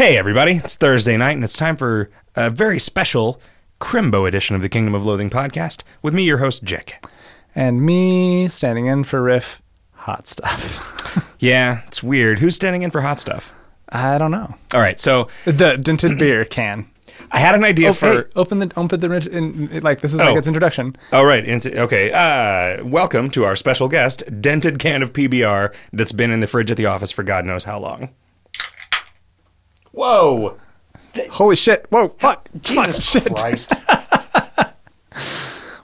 Hey, everybody, it's Thursday night, and it's time for a very special Crimbo edition of the Kingdom of Loathing podcast with me, your host, Jake. And me standing in for Riff Hot Stuff. Yeah, it's weird. Who's standing in for hot stuff? I don't know. All right, so The dented beer can. I had an idea Oh, for. hey, open the open the in, like this is Oh. like its introduction. All right, into, okay. Uh, welcome to our special guest, dented can of PBR that's been in the fridge at the office for God knows how long. Whoa! Holy shit! Whoa! Fuck! Jesus fuck! Christ!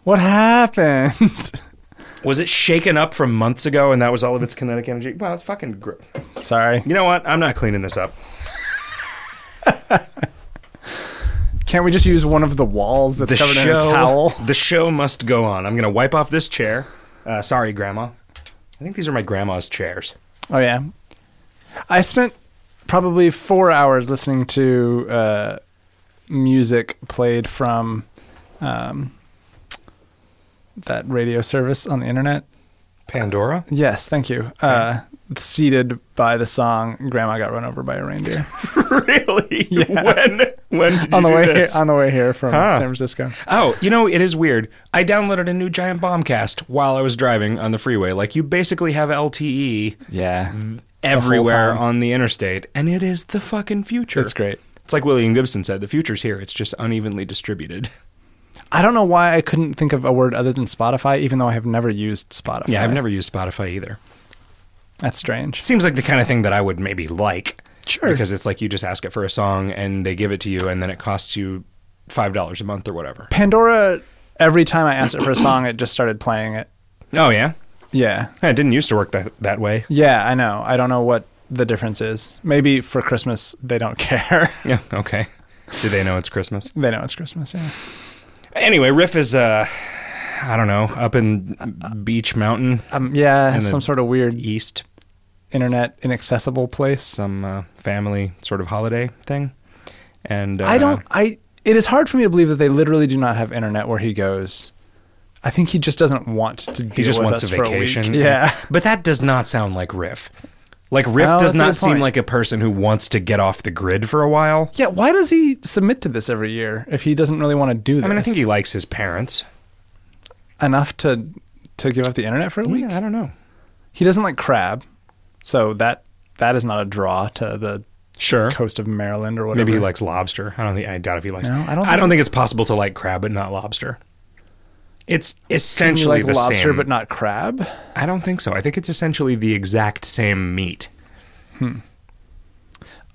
What happened? Was it shaken up from months ago, and that was all of its kinetic energy? Well, it's fucking. Gr- Sorry. you know what? I'm not cleaning this up. Can't we just use one of the walls that's the covered show, in a towel? The show must go on. I'm going to wipe off this chair. Uh, sorry, Grandma. I think these are my grandma's chairs. Oh yeah. I spent probably four hours listening to uh, music played from um, that radio service on the internet. Pandora? Yes, thank you. Uh, seated by the song "Grandma Got Run Over by a Reindeer" really? Yeah. When? When did on the you do way here. On the way here from Huh. San Francisco. Oh, you know, it is weird. I downloaded a new Giant Bombcast while I was driving on the freeway. Like, you basically have LTE Yeah, everywhere time. on the interstate, and it is the fucking future. it's great. It's like William Gibson said the future's here, it's just unevenly distributed. I don't know why I couldn't think of a word other than Spotify, even though I have never used Spotify. Yeah, I've never used Spotify either. That's strange. Seems like the kind of thing that I would maybe like. Sure. Because it's like you just ask it for a song and they give it to you and then it costs you five dollars a month or whatever. Pandora. Every time I asked it for a song, it just started playing it. Oh yeah? Yeah, It didn't used to work that that way. yeah, I know. I don't know what the difference is. Maybe for Christmas they don't care. Yeah, okay. Do they know it's Christmas? they know it's Christmas. Yeah. Anyway, Riff is uh I don't know, up in Beach Mountain Um. Yeah. in the Some sort of weird East, internet inaccessible place. some uh, family sort of holiday thing. And uh, I don't. I. It is hard for me to believe that they literally do not have internet where he goes. I think he just doesn't want to. Deal he just with wants us a for vacation. week. Yeah. But that does not sound like Riff. Like Riff Oh, does not seem point. like a person who wants to get off the grid for a while. Yeah. Why does he submit to this every year if he doesn't really want to do this? I mean, I think he likes his parents. enough to to give up the internet for a week. Yeah, I don't know. He doesn't like crab, so that that is not a draw to the Sure. coast of Maryland or whatever. Maybe he likes lobster. I don't think. I doubt if he likes. No, I don't I don't think- think it's possible to like crab but not lobster. It's essentially like the lobster same. but not crab. I don't think so. I think it's essentially the exact same meat.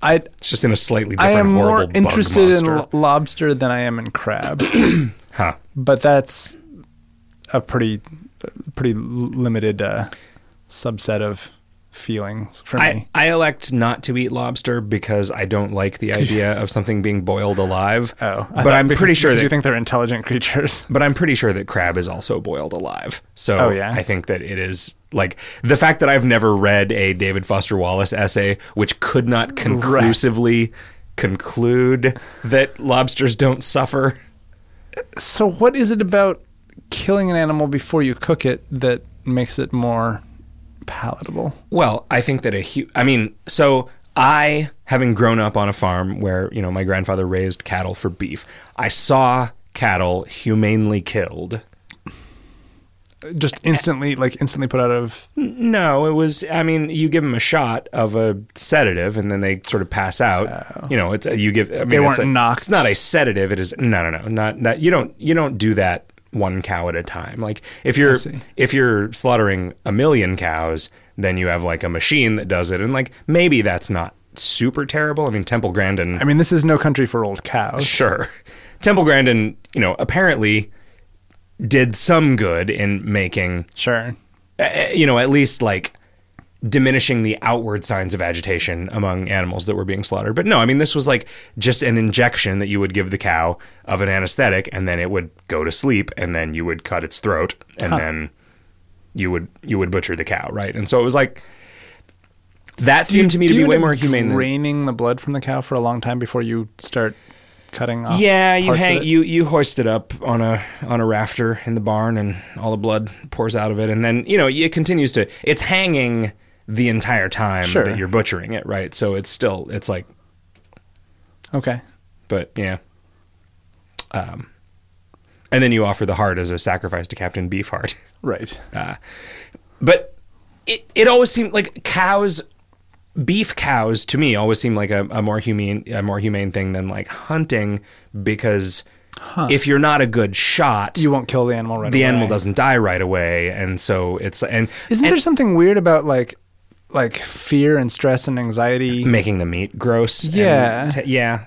I it's just in a slightly different. I am more interested in lobster than I am in crab, huh? but that's a pretty pretty limited uh, subset of feelings for I, me. I elect not to eat lobster because I don't like the idea of something being boiled alive. oh, I but I'm because- pretty sure that you think they're intelligent creatures. But I'm pretty sure that crab is also boiled alive. So Oh, yeah? I think that it is like the fact that I've never read a David Foster Wallace essay which could not conclusively conclude that lobsters don't suffer. So, what is it about killing an animal before you cook it that makes it more palatable? Well, I think that a hu- I mean, so I having grown up on a farm where, you know, my grandfather raised cattle for beef. I saw cattle humanely killed Just instantly, like instantly put out of. No, it was. I mean, you give them a shot of a sedative, and then they sort of pass out. Oh. You know, it's you give. I mean, They it's weren't a- knocked. It's not a sedative. It is no, no, no, not that. You don't. You don't do that one cow at a time. Like if you're if you're slaughtering a million cows, then you have like a machine that does it, and like maybe that's not super terrible. I mean, Temple Grandin. I mean, this is no country for old cows. Sure. Temple Grandin, you know, apparently did some good in making Sure. uh, you know, at least like diminishing the outward signs of agitation among animals that were being slaughtered. But no, I mean, this was like just an injection that you would give the cow of an anesthetic, and then it would go to sleep, and then you would cut its throat, and then you would you would butcher the cow, right? And so it was like that seemed to me to be way more humane than draining the blood from the cow for a long time before you start cutting off. Yeah, you hang you you hoist it up on a on a rafter in the barn, and all the blood pours out of it, and then you know it continues to. It's hanging the entire time Sure. that you're butchering it, right? So it's still it's like Okay. But yeah. Um, and then you offer the heart as a sacrifice to Captain Beefheart. Right. but it it always seemed like cows beef cows to me always seemed like a, a more humane a more humane thing than like hunting because if you're not a good shot You won't kill the animal right the away. animal doesn't die right away and so it's and Isn't and there something weird about like like fear and stress and anxiety? making the meat gross and Yeah. t- yeah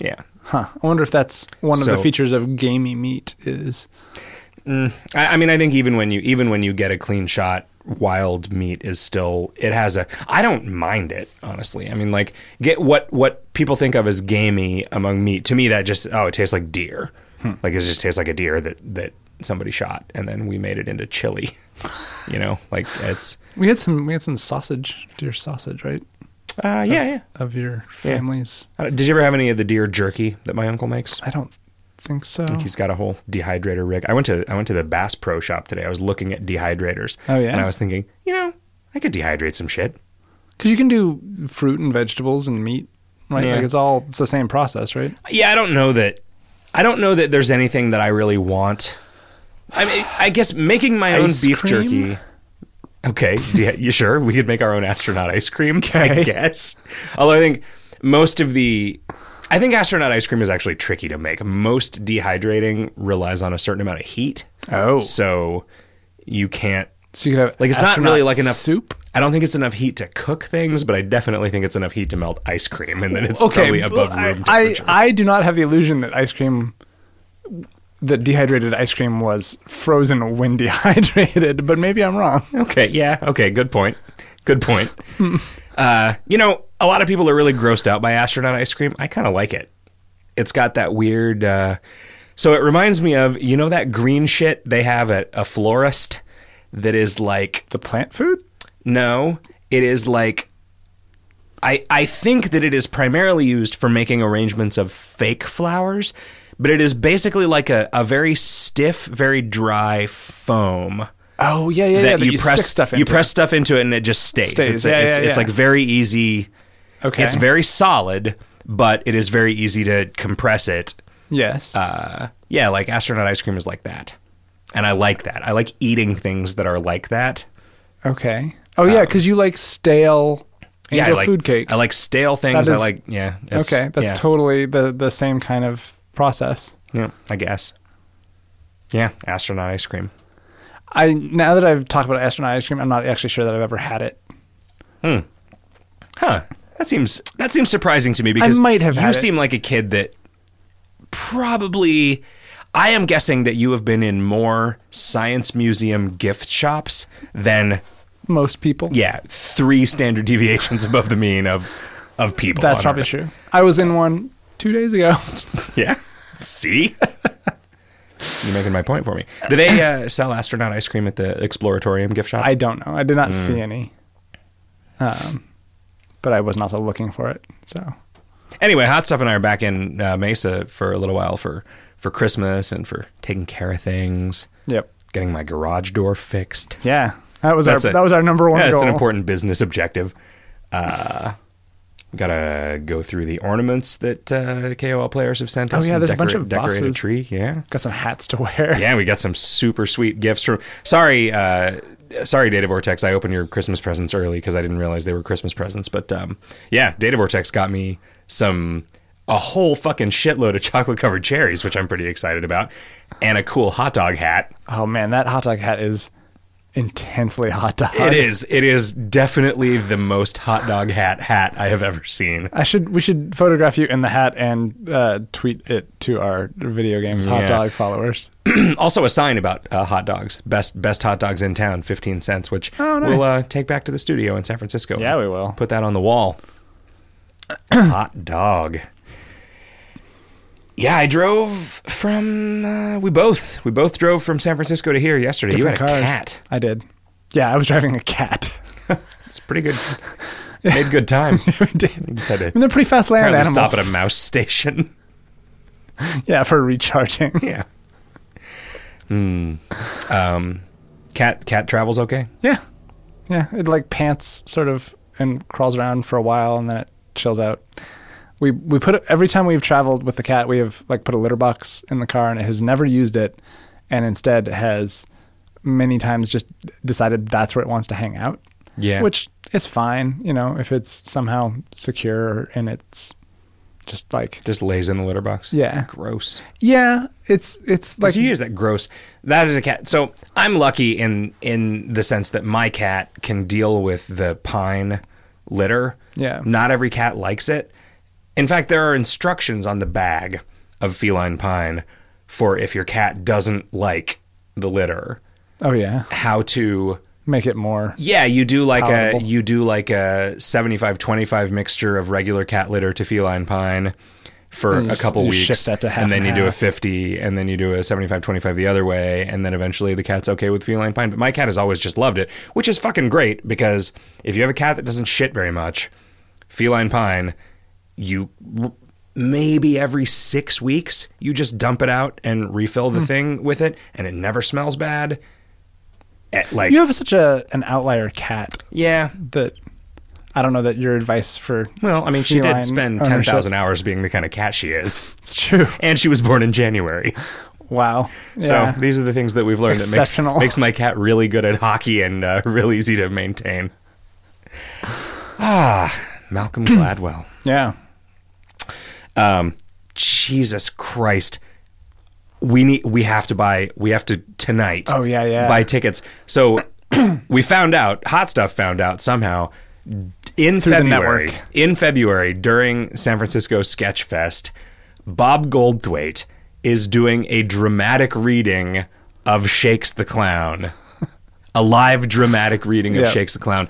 yeah Huh. I wonder if that's one of the features of gamey meat is mm, I, I mean, I think even when you even when you get a clean shot, wild meat is still it has a. I don't mind it honestly. I mean, like get what what people think of as gamey among meat. To me, that just oh, it tastes like deer. Hmm. Like it just tastes like a deer that that somebody shot, and then we made it into chili. you know, like it's we had some we had some sausage, deer sausage, right? uh, yeah yeah. Of your Yeah. family's. Uh, Did you ever have any of the deer jerky that my uncle makes? I don't think so. I think he's got a whole dehydrator rig. I went to I went to the Bass Pro Shop today. I was looking at dehydrators. Oh, yeah? and I was thinking, you know, I could dehydrate some shit. Because you can do fruit and vegetables and meat, right? Yeah. Like it's all it's the same process, right? Yeah, I don't know that. I don't know that there's anything that I really want. I mean, I guess making my own beef cream? jerky. Okay, do you, you sure we could make our own astronaut ice cream? I guess. Although I think most of the, I think astronaut ice cream is actually tricky to make. Most dehydrating relies on a certain amount of heat, Oh, so you can't. so you could have Like it's not really like enough soup. I don't think it's enough heat to cook things, but I definitely think it's enough heat to melt ice cream, and then it's probably above well, room temperature. I I do not have the illusion that ice cream, that dehydrated ice cream was frozen when dehydrated, but maybe I'm wrong. Okay, yeah, okay, good point. Good point. uh, you know, a lot of people are really grossed out by astronaut ice cream. I kind of like it. It's got that weird. Uh, so it reminds me of you know that green shit they have at a florist that is like The plant food? no, it is like. I, I think that it is primarily used for making arrangements of fake flowers, but it is basically like a, a very stiff, very dry foam Oh yeah, yeah, that, yeah. That you, you, press stuff into. you press stuff into it and it just stays. Stays, It's, yeah, it's, yeah, it's like very easy. Okay. It's very solid, but it is very easy to compress it. yes. Uh, yeah, like astronaut ice cream is like that, and I like that. I like eating things that are like that. okay. Oh yeah, because you like stale Yeah, I like food cake. I like stale things. That I like yeah. it's- okay, that's yeah, totally the the same kind of process. yeah. I guess. Yeah, astronaut ice cream. I now that I've talked about astronaut ice cream, I'm not actually sure that I've ever had it. Hmm. Huh. That seems that seems surprising to me because I might have you seem like a kid that probably I am guessing that you have been in more science museum gift shops than Most people. yeah, three standard deviations above the mean of of people. That's probably Earth. true. I was in one two days ago. Yeah. See? You're making my point for me. Do they uh, sell astronaut ice cream at the Exploratorium gift shop? I don't know. I did not Mm. see any. Um, but I wasn't also looking for it. So anyway, Hot Stuff and I are back in uh, Mesa for a little while for for Christmas and for taking care of things, yep. getting my garage door fixed. Yeah. That was That's our a- that was our number one Yeah, goal. it's an important business objective. Uh, gotta go through the ornaments that uh, KOL players have sent us. Oh, yeah, there's a bunch of decorate a boxes. tree. Yeah, Got some hats to wear. yeah, we got some super sweet gifts from. Sorry, uh, sorry, Data Vortex. I opened your Christmas presents early because I didn't realize they were Christmas presents. But um, yeah, Data Vortex got me some a whole fucking shitload of chocolate covered cherries, which I'm pretty excited about, and a cool hot dog hat. Oh man, that hot dog hat is intensely hot dog. It is. It is definitely the most hot dog hat hat I have ever seen. I should we should photograph you in the hat and uh, tweet it to our video games hot Yeah. dog followers. also a sign about uh, hot dogs. Best best hot dogs in town, fifteen cents, which Oh, nice. we'll uh, take back to the studio in San Francisco. Yeah, we will. Put that on the wall. hot dog. Yeah, I drove from. Uh, we both we both drove from San Francisco to here yesterday. you had a Different cars. cat. I did. Yeah, I was driving a cat. It's pretty good. Made good time. we did. You just had to I mean, they're pretty fast land animals. stop at a mouse station. yeah, for recharging. yeah. Hmm. Um, cat cat travels okay. Yeah, yeah. It like pants sort of and crawls around for a while and then it chills out. We we put every time we've traveled with the cat, we have like put a litter box in the car, and it has never used it, and instead has many times just decided that's where it wants to hang out. Yeah. which is fine, you know, if it's somehow secure and it's just like Just lays in the litter box. Yeah. Gross. yeah, it's it's Like you use that gross. That is a cat. So I'm lucky in in the sense that my cat can deal with the pine litter. Yeah. Not every cat likes it. In fact, there are instructions on the bag of feline pine for if your cat doesn't like the litter, oh yeah, how to make it more yeah, you do like Palatable. a you do like a 75-25 mixture of regular cat litter to feline pine for a couple weeks, shift that to half and then and you do a 50, and then you do a 75-25 the other way, and then eventually the cat's okay with feline pine. But my cat has always just loved it, which is fucking great because if you have a cat that doesn't shit very much, feline pine, you maybe every six weeks you just dump it out and refill the thing with it, and it never smells bad. Eh, Like You have such a an outlier cat yeah, that I don't know that your advice for Well, I mean, she did spend ten thousand hours being the kind of cat she is, It's true. and she was born in January. Wow. So these are the things that we've learned that makes, makes my cat really good at hockey and uh, real easy to maintain. Ah, Malcolm Gladwell. yeah. Um, Jesus Christ. We need. We have to buy. We have to tonight. Oh, yeah, yeah. Buy tickets. So we found out. Hot stuff found out somehow in Through February. In February during San Francisco Sketch Fest, Bob Goldthwait is doing a dramatic reading of Shakes the Clown. A live dramatic reading of Yeah. Shakes the Clown.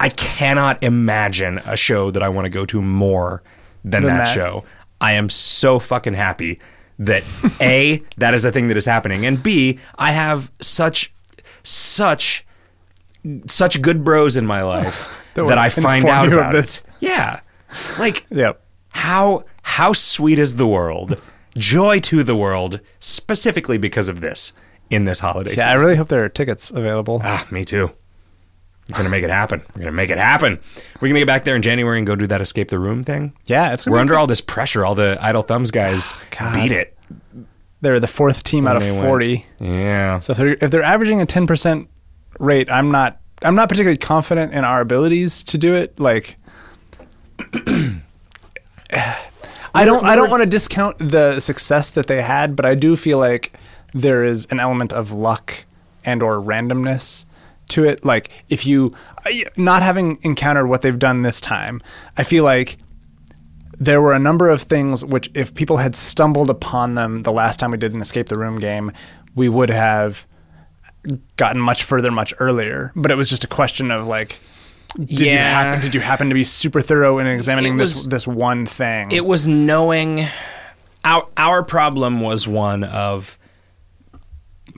I cannot imagine a show that I want to go to more than Than that, that. show. I am so fucking happy that A, that is a thing that is happening, and B, I have such such such good bros in my life That that, I find out about it. Yeah. Like Yep. how how sweet is the world? Joy to the world, specifically because of this in this holiday Yeah, I really hope there are tickets available. Ah, me too. We're gonna make it happen. We're gonna make it happen. We're gonna get back there in January and go do that escape the room thing. Yeah, it's We're under all this pressure. All the idle thumbs guys God. beat it. They're the fourth team out of when they went. forty. Yeah. So if they're if they're averaging a ten percent rate, I'm not I'm not particularly confident in our abilities to do it. Like I don't I don't want to discount the success that they had, but I do feel like there is an element of luck and or randomness to it. Like if you uh, not having encountered what they've done this time, I feel like there were a number of things which if people had stumbled upon them the last time we did an escape the room game, we would have gotten much further much earlier. But it was just a question of like did you Yeah. happen did you happen to be super thorough in examining It this this one thing? It was knowing our our problem was one of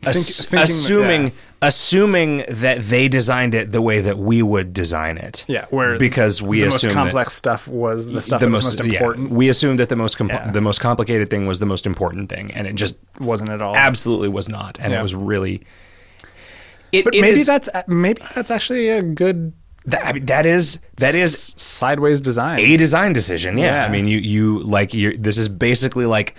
ass- thinking that- assuming yeah. assuming that they designed it the way that we would design it. yeah, where because we the most assumed that- complex stuff was the stuff the that most, was most yeah, important. we assumed that the most comp- Yeah. the most complicated thing was the most important thing, and it just wasn't at all. absolutely was not, and Yeah. it was really. It, but it maybe is- that's maybe that's actually a good that, I mean, that is that is s- sideways design. a design decision. Yeah. Yeah. I mean, you you like you. This is basically like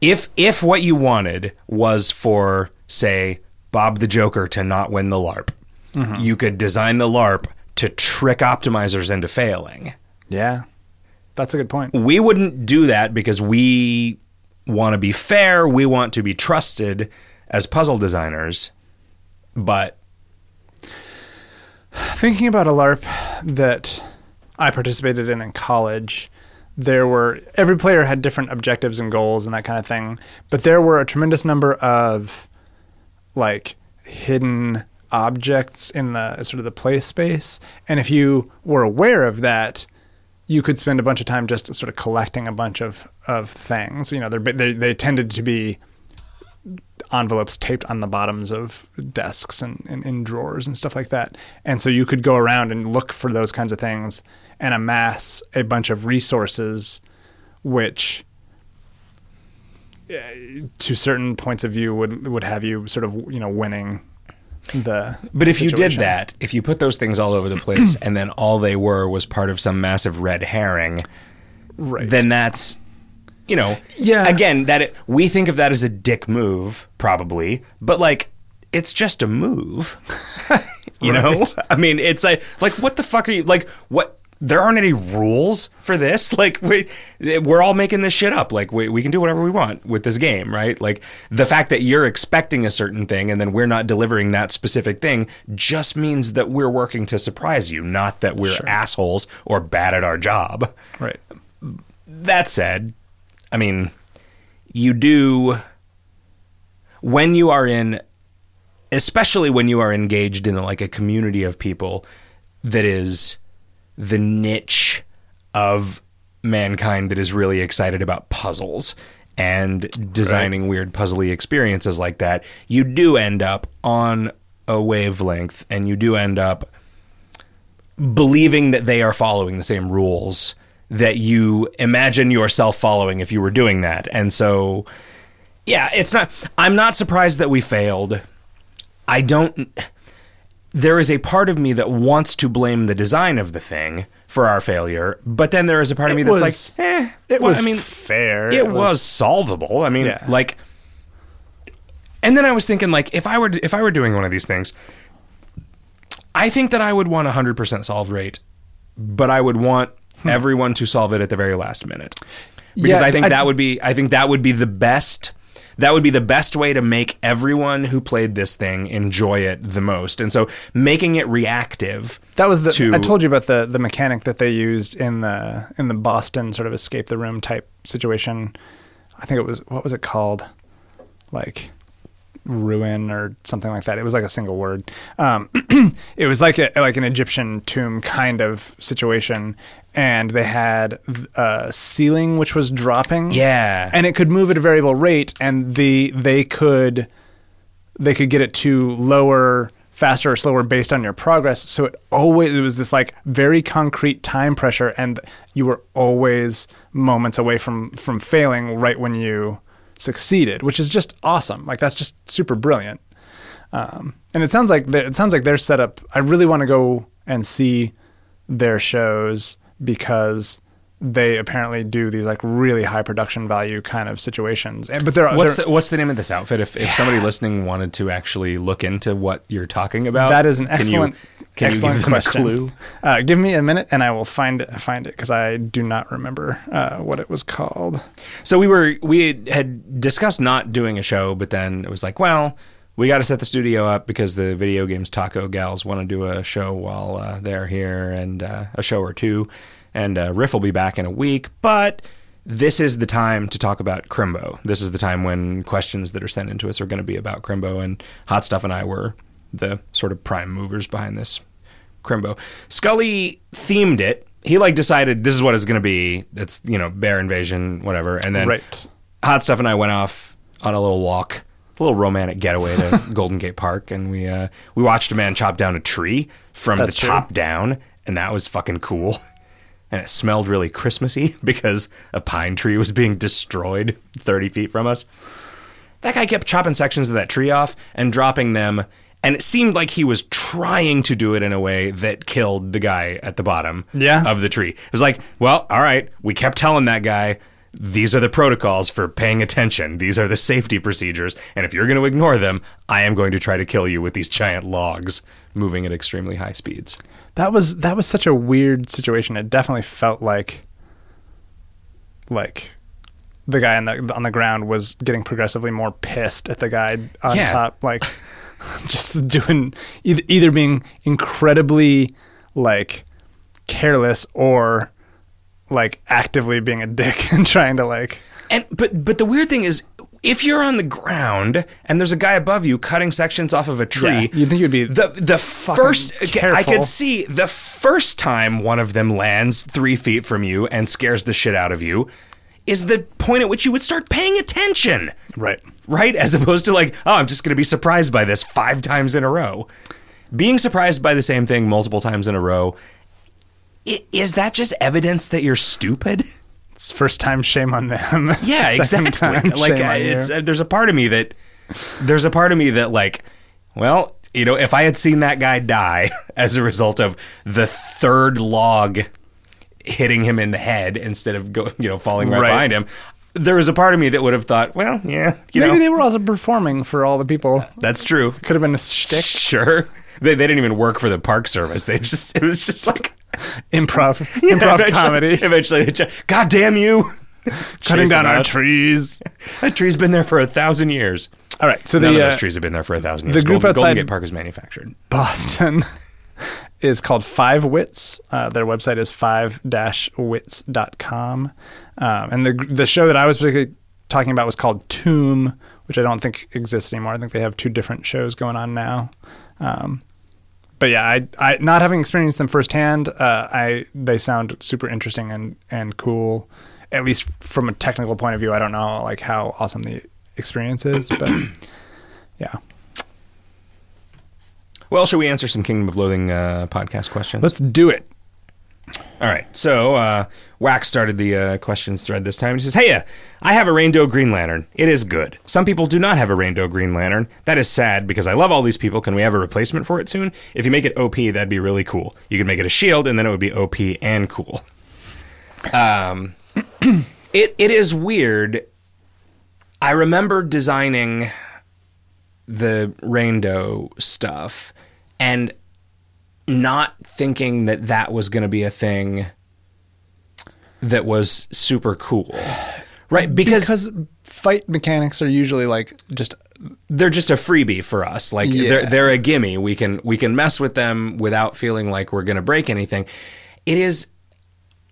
if if what you wanted was for say Bob the Joker to not win the LARP, Mm-hmm. you could design the LARP to trick optimizers into failing. Yeah, that's a good point. We wouldn't do that because we want to be fair. We want to be trusted as puzzle designers. But Thinking about a LARP that I participated in in college, there were every player had different objectives and goals and that kind of thing, but there were a tremendous number of like hidden objects in the sort of the play space, and if you were aware of that, you could spend a bunch of time just sort of collecting a bunch of of things. You know, they they tended to be envelopes taped on the bottoms of desks and in drawers and stuff like that. And so you could go around and look for those kinds of things and amass a bunch of resources, which uh, to certain points of view would would have you sort of you know winning the But if you did that, if you put those things all over the place and then all they were was part of some massive red herring, Right. then that's you know Yeah. again that it, we think of that as a dick move probably but like it's just a move you know i mean it's like like what the fuck are you like what there aren't any rules for this. Like we, we're all making this shit up. Like we, we can do whatever we want with this game right? Like the fact that you're expecting a certain thing and then we're not delivering that specific thing just means that we're working to surprise you not that we're assholes or bad at our job. Right. that said, I mean, you do when you are in especially when you are engaged in like a community of people that is the niche of mankind that is really excited about puzzles and designing weird puzzly experiences like that, you do end up on a wavelength and you do end up believing that they are following the same rules that you imagine yourself following if you were doing that. And so, yeah, it's not, I'm not surprised that we failed. I don't, there is a part of me that wants to blame the design of the thing for our failure, but then there is a part of It me that's was- like, eh, It well, was I mean, fair. it was solvable. I mean, Yeah. like, and then I was thinking, like, if I were if I were doing one of these things, I think that I would want a hundred percent solve rate, but I would want everyone to solve it at the very last minute because Yeah, I think I- that would be I think that would be the best. That would be the best way to make everyone who played this thing enjoy it the most. And so making it reactive. That was the to- I told you about the the mechanic that they used in the in the Boston sort of escape the room type situation. I think it was what was it called? Like ruin or something like that. It was like a single word. Um, it was like a, like an Egyptian tomb kind of situation, and they had a ceiling which was dropping. Yeah. and it could move at a variable rate, and the they could they could get it to lower faster or slower based on your progress so it always it was this like very concrete time pressure and you were always moments away from from failing right when you succeeded which is just awesome like that's just super brilliant um, and it sounds like it sounds like their setup i really want to go and see their shows because they apparently do these like really high production value kind of situations and but they're What's the, what's the name of this outfit? If, if somebody listening wanted to actually look into what you're talking about, That is an can you- excellent, Can you, excellent give them question. clue? Uh, give me a minute, and I will find it. Find it because I do not remember uh, what it was called. So we were we had discussed not doing a show, but then it was like, well, we got to set the studio up because the video games taco gals want to do a show while uh, they're here and uh, a show or two, and uh, Riff will be back in a week, but. This is the time to talk about Crimbo. This is the time when questions that are sent into us are going to be about Crimbo, and Hot Stuff and I were the sort of prime movers behind this Crimbo. Skully themed it. He like decided this is what it's going to be. It's you know bear invasion, whatever. And then Right. Hot Stuff and I went off on a little walk, a little romantic getaway to Golden Gate Park, and we uh, we watched a man chop down a tree from That's the true. top down, and that was fucking cool. And it smelled really Christmassy because a pine tree was being destroyed 30 feet from us. That guy kept chopping sections of that tree off and dropping them, and it seemed like he was trying to do it in a way that killed the guy at the bottom Yeah. of the tree. It was like, well, all right, we kept telling that guy these are the protocols for paying attention. These are the safety procedures, and if you're going to ignore them, I am going to try to kill you with these giant logs moving at extremely high speeds. That was that was such a weird situation. It definitely felt like like the guy on the on the ground was getting progressively more pissed at the guy on Yeah. top, like just doing either, either being incredibly like careless or like actively being a dick and trying to like And but but the weird thing is if you're on the ground and there's a guy above you cutting sections off of a tree, Yeah, you'd think you'd be the the first okay, I could see the first time one of them lands three feet from you and scares the shit out of you is the point at which you would start paying attention. right. Right? As opposed to like, oh, I'm just gonna be surprised by this five times in a row. Being surprised by the same thing multiple times in a row, is that just evidence that you're stupid? It's first time shame on them. Yeah, exactly. time, Like shame on you. it's uh, there's a part of me that there's a part of me that like, well, you know, if I had seen that guy die as a result of the third log hitting him in the head instead of go, you know, falling right, Right. behind him. There was a part of me that would have thought, well, yeah, you Maybe know, they were also performing for all the people. that's true. Could have been a shtick, Sure. They, they didn't even work for the park service. They just it was just like improv, improv eventually- comedy, Eventually, they just, God damn you! cutting down our trees. That tree's been there for a thousand years. All right, so None the of those uh, trees have been there for a thousand years. the group Golden, Golden outside- Gate Park is manufactured. Boston is called Five Wits. Uh, their website is five-wits.com. Um, and the the show that I was particularly talking about was called Tomb, which I don't think exists anymore. I think they have two different shows going on now. Um, but yeah, I, I not having experienced them firsthand, uh, I they sound super interesting and and cool. At least from a technical point of view, I don't know like how awesome the experience is, but yeah. Well, should we answer some Kingdom of Loathing uh, podcast questions? Let's do it. All right. So, uh, Wax started the uh, questions thread this time. He says, Hey, uh, I have a Rainbow Green Lantern. It is good. Some people do not have a Rainbow Green Lantern. That is sad because I love all these people. Can we have a replacement for it soon? If you make it OP, that'd be really cool. You could make it a shield, and then it would be OP and cool. Um, it it is weird. I remember designing the Rainbow stuff and not thinking that that was going to be a thing that was super cool. Right? Because, because fight mechanics are usually like just they're just a freebie for us. Like they're they're a gimme. We can we can mess with them without feeling like we're going to break anything. It is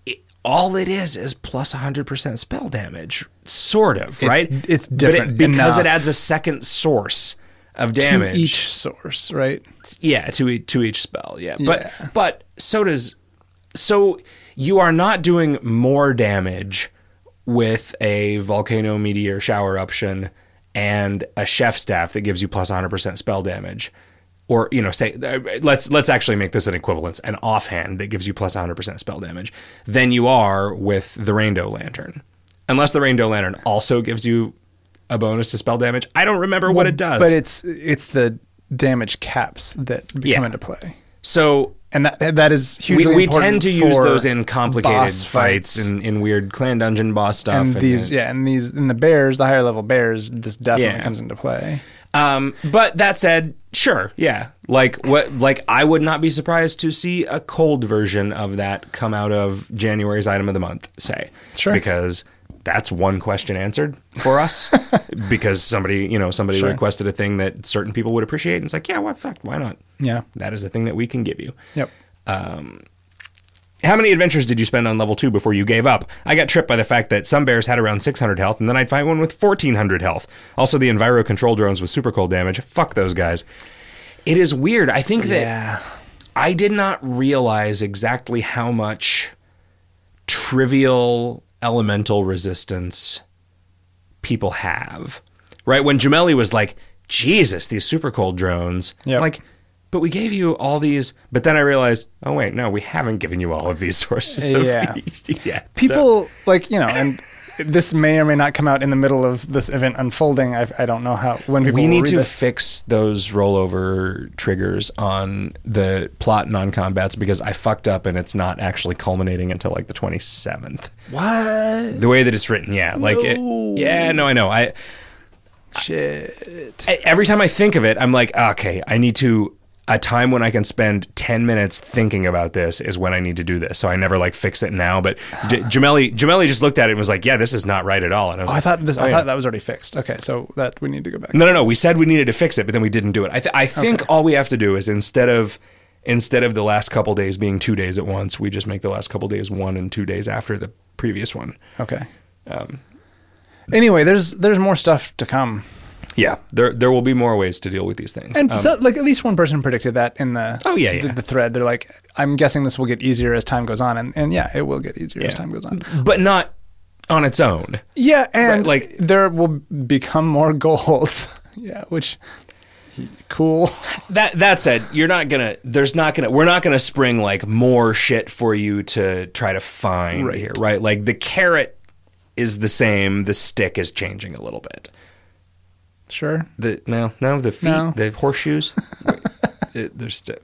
it, all it is is plus 100% spell damage, sort of, right? it's But different it, because it adds a second source of damage to each source, right? Yeah, to each, to each spell. Yeah. Yeah. But but so does so you are not doing more damage with a volcano meteor shower option and a chef staff that gives you plus 100% spell damage. Or you know, say uh, let's let's actually make this an equivalence, an offhand that gives you plus 100% spell damage, than you are with the Rainbow Lantern, unless the Rainbow Lantern also gives you a bonus to spell damage. I don't remember what it does. But it's it's the damage caps that come Yeah. into play, so and that that is we, hugely we important tend to use those in complicated fights, fights. and in weird clan dungeon boss stuff. and these yeah, and these in the bears, the higher level bears, this definitely Yeah. comes into play. Um, but that said, sure, yeah, like what, like I would not be surprised to see a cold version of that come out of January's item of the month, say, Sure. because that's one question answered for us because somebody, you know, somebody Sure. requested a thing that certain people would appreciate, and it's like, yeah, what fact, why not? Yeah. That is a thing that we can give you. Yep. Um, How many adventures did you spend on level two before you gave up? I got tripped by the fact that some bears had around 600 health, and then I'd fight one with 1400 health. Also, the Enviro control drones with super cold damage. Fuck those guys. It is weird. I think that Yeah. I did not realize exactly how much trivial elemental resistance people have. Right? When Gemelli was like, Jesus, these super cold drones. Yep. Like, but we gave you all these. But then I realized, oh, wait, no, we haven't given you all of these sources. Of Yeah. yeah. So- People like you know, and this may or may not come out in the middle of this event unfolding. I, I don't know how when people we need to this. fix those rollover triggers on the plot non-combats because I fucked up and it's not actually culminating until like the 27th. what The way that it's written, yeah, like it, yeah, no, I know. I shit. I- every time I think of it, I'm like, okay, I need to. A time when I can spend ten minutes thinking about this is when I need to do this. So I never like fix it now. But J- Gemelli, Gemelli just looked at it and was like, "Yeah, this is not right at all." And I was Oh, I thought this. oh, I yeah. thought that was already fixed. Okay, so that we need to go back. No, no, no. We said we needed to fix it, but then we didn't do it. I, th- I think all we have to do is instead of instead of the last couple days being two days at once, we just make the last couple days one and two days after the previous one. Okay. Um, Anyway, there's there's more stuff to come, yeah, there there will be more ways to deal with these things. and Um, so, like at least one person predicted that in the Oh, yeah, the, yeah. the thread. They're like, I'm guessing this will get easier as time goes on, and and yeah, it will get easier as time goes on. but not on its own. Yeah, and Right, like like- there will become more goals. yeah, which cool. That that said, you're not gonna. There's not gonna. We're not gonna spring like more shit for you to try to find Right. here, right? Like the carrot is the same. The stick is changing a little bit. Sure. The no, no, the feet, No. the horseshoes. It, they're still.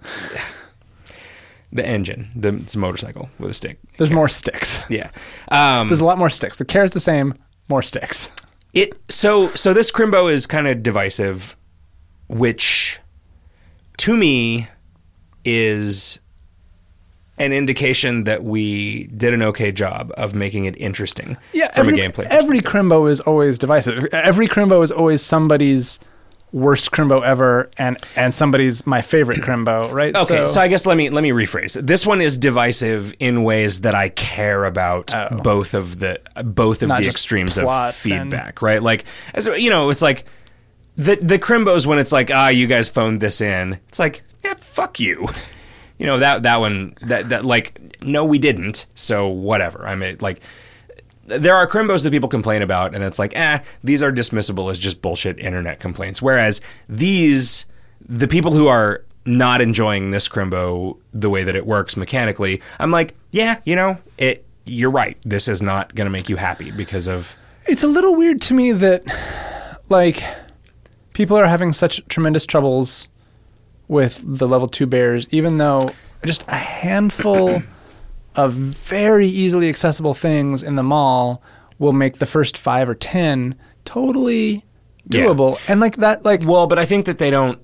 The engine. The, it's a motorcycle with a stick. There's more sticks. Yeah. Um, There's a lot more sticks. The carrot's the same, more sticks. It so so this Crimbo is kind of divisive, which to me is an indication that we did an okay job of making it interesting from every, a gameplay. Every. Crimbo is always divisive. Every Crimbo is always somebody's worst Crimbo ever, and and somebody's my favorite Crimbo, right? Okay, so, I guess let me let me rephrase. This one is divisive in ways that I care about Oh. both of the both of Not the extremes of feedback, right? Like as you know, it's like the the Crimbos when it's like, ah, you guys phoned this in. It's like, yeah, fuck you. You know that that one that that like no, we didn't. So whatever. I mean, like there are crimbos that people complain about, and it's like, eh, these are dismissible as just bullshit internet complaints. Whereas these, the people who are not enjoying this crimbo the way that it works mechanically, I'm like, yeah, you know, it. You're right. This is not going to make you happy because of it's a little weird to me that like people are having such tremendous troubles with the level 2 bears even though just a handful of very easily accessible things in the mall will make the first 5 or 10 totally Yeah. doable and like that like well, but I think that they don't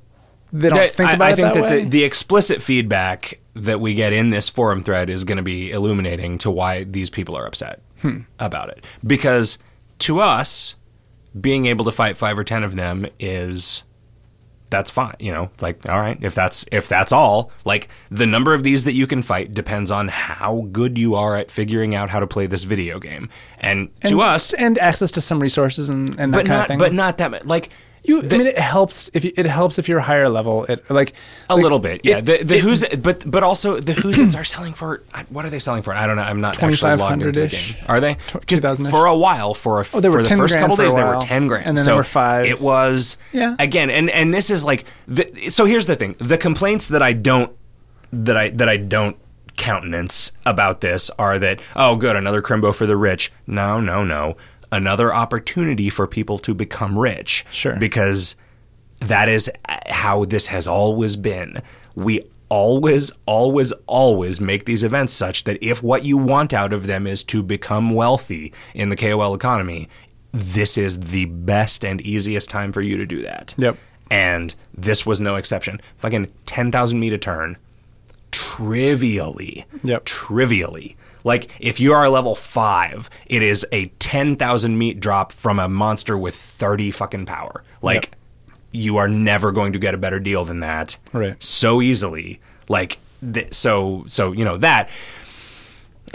they don't that- think I- about I, it think that, that, The, the explicit feedback that we get in this forum thread is going to be illuminating to why these people are upset Hmm. about it. Because to us, being able to fight five or ten of them is that's fine. You know, it's like all right, if that's if that's all, like the number of these that you can fight depends on how good you are at figuring out how to play this video game. And, and, to us, and access to some resources and, and that but kind not of thing but not that much. Like you the- I mean it helps if you, it helps if you're a higher level it like A like, little bit, yeah. it- the the it- who's but but also the who's it's are selling for what are they selling for? I don't know. I'm not actually logged into the game. Are they? 'Cause 2000-ish. for a while, for a Oh, they were for the 10 first couple days, they were ten grand, and then so they were five. It was Yeah. again, and and this is like the, so. Here's the thing: the complaints that I don't that I that I don't countenance about this are that oh, good, another crimbo for the rich. No, no, no. Another opportunity for people to become rich. Sure. Because that is how this has always been. We always, always, always make these events such that if what you want out of them is to become wealthy in the KOL economy, this is the best and easiest time for you to do that. Yep. And this was no exception. Fucking 10,000 meter turn. Trivially. Yep. Trivially. Like, if you are a level 5, it is a 10,000 meat drop from a monster with 30 fucking power. Like, Yep. you are never going to get a better deal than that Right. so easily. Like, th- so, so, you know, that.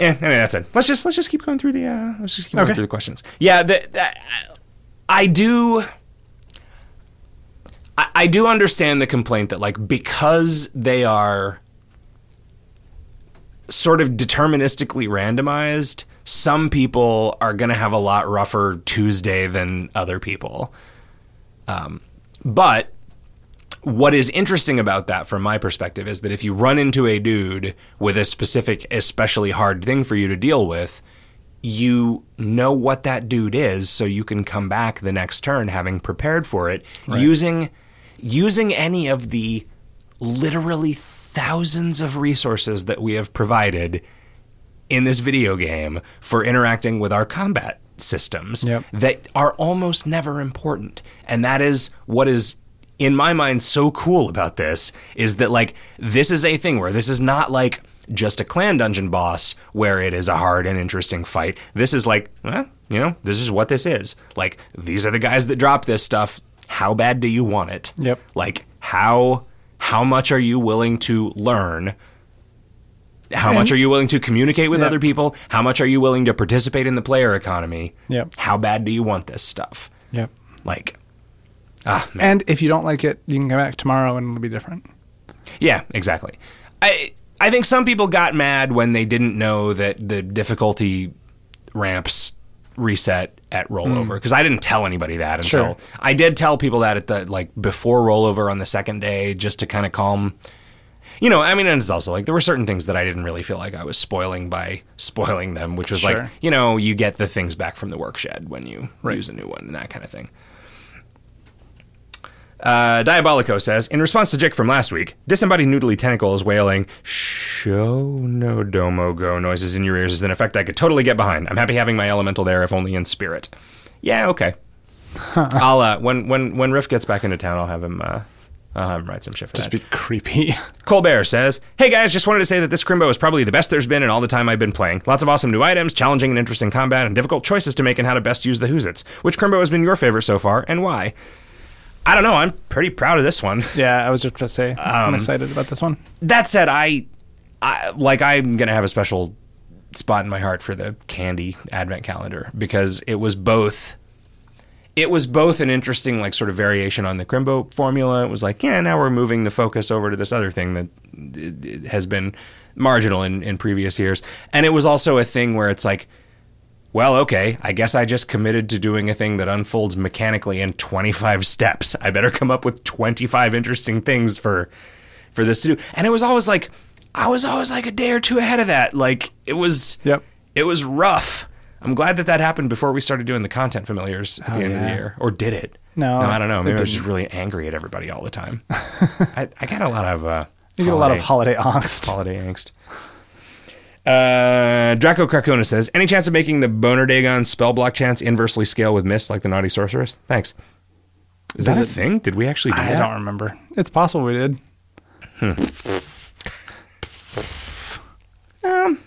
Yeah, I mean that's it. Let's just let's just keep going through the uh, let's just keep going Okay. through the questions. Yeah, the, the, I do. I, I do understand the complaint that like because they are sort of deterministically randomized, some people are going to have a lot rougher Tuesday than other people. Um, but what is interesting about that from my perspective is that if you run into a dude with a specific especially hard thing for you to deal with you know what that dude is so you can come back the next turn having prepared for it using using any of the literally thousands of resources that we have provided in this video game for interacting with our combat systems Yep. that are almost never important. And that is what is in my mind so cool about this is that like this is a thing where this is not like just a clan dungeon boss where it is a hard and interesting fight. This is like, well, you know, this is what this is. Like these are the guys that drop this stuff. How bad do you want it? Yep. Like how how much are you willing to learn how much are you willing to communicate with Yeah. other people? How much are you willing to participate in the player economy? Yep. How bad do you want this stuff? Yep. Like, ah, man. And if you don't like it, you can come back tomorrow and it'll be different. yeah, exactly. I I think some people got mad when they didn't know that the difficulty ramps reset at rollover hmm. because I didn't tell anybody that until Sure. I did tell people that at the like before rollover on the second day just to kind of calm you know, I mean, and it's also like there were certain things that I didn't really feel like I was spoiling by spoiling them, which was Sure. like, you know, you get the things back from the work shed when you use a new one and that kind of thing. Uh, Diabolico says, in response to Jick from last week, disembodied noodly tentacle is wailing, show no domo go noises in your ears is an effect I could totally get behind. I'm happy having my elemental there, if only in spirit. Yeah, okay. I'll, uh, when, when, when Riff gets back into town, I'll have him, uh, I'll have him write some shit for Just that. be creepy. Colbert says, Hey guys, just wanted to say that this Crimbo is probably the best there's been in all the time I've been playing. Lots of awesome new items, challenging and interesting combat, and difficult choices to make in how to best use the Whoozits. Which Crimbo has been your favorite so far, and why? I don't know, I'm pretty proud of this one. yeah, I was just going to say, Um, I'm excited about this one. That said, I, I like I'm gonna have a special spot in my heart for the candy advent calendar because it was both it was both an interesting like sort of variation on the Crimbo formula. It was like, yeah, now we're moving the focus over to this other thing that has been marginal in, in previous years. And it was also a thing where it's like, well, okay, I guess I just committed to doing a thing that unfolds mechanically in 25 steps. I better come up with 25 interesting things for for this to do. And it was always like I was always like a day or two ahead of that. Like it was Yep. it was rough. I'm glad that that happened before we started doing the content familiars at the Oh, end of the year. Or did it? No, I don't know. Maybe I was just really angry at everybody all the time. I, I got a lot of uh, You get a lot of holiday angst. holiday angst. Uh, Draco Carcona says, "Any chance of making the Bonerdagon spell block chance inversely scale with Mist like the Naughty Sorceress? Thanks. Is that Does a it- thing? Did we actually do I that? don't remember. It's possible we did. Um,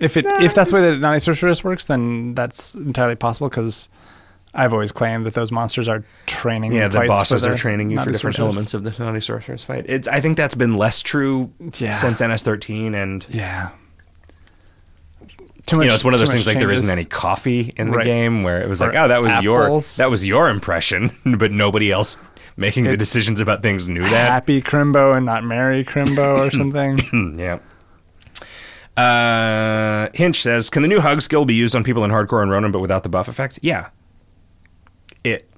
If it if that's the way that Naughty Sorceress works, then that's entirely possible because I've always claimed that those monsters are training. yeah, the bosses for are training you for different Sorceress. elements of the Naughty Sorceress fight. It's, I think that's been less true Yeah. since NS13 and Yeah. Too much. you know, it's one of those things like there isn't any coffee in the Right. game where it was like, oh, that was your that was your impression, but nobody else making the decisions about things knew that. Happy Crimbo and not Merry Crimbo or something. Yeah. Uh, Hinch says, "Can the new hug skill be used on people in hardcore and Ronin, but without the buff effect?" Yeah, it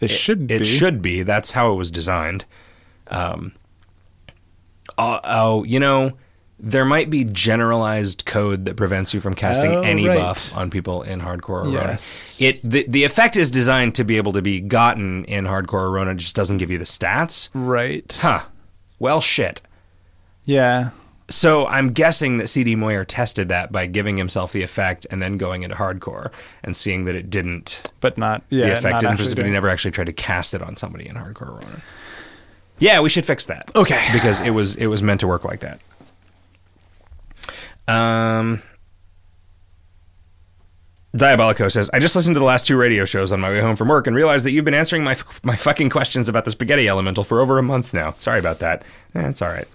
It should it be. should be. That's how it was designed. Um, oh, oh, you know, there might be generalized code that prevents you from casting Oh, any right. buff on people in hardcore or Yes. It the, the effect is designed to be able to be gotten in hardcore or Ronin. It just doesn't give you the stats. Right. Huh. Well, shit. Yeah. So I'm guessing that CD Moyer tested that by giving himself the effect and then going into hardcore and seeing that it didn't. But not. Yeah. the effect didn't, but he never actually tried to cast it on somebody in hardcore Ronin. Yeah, we should fix that. Okay. because it was it was meant to work like that. Um. Diabolico says, I just listened to the last two radio shows on my way home from work and realized that you've been answering my my fucking questions about the spaghetti elemental for over a month now. Sorry about that. That's all right.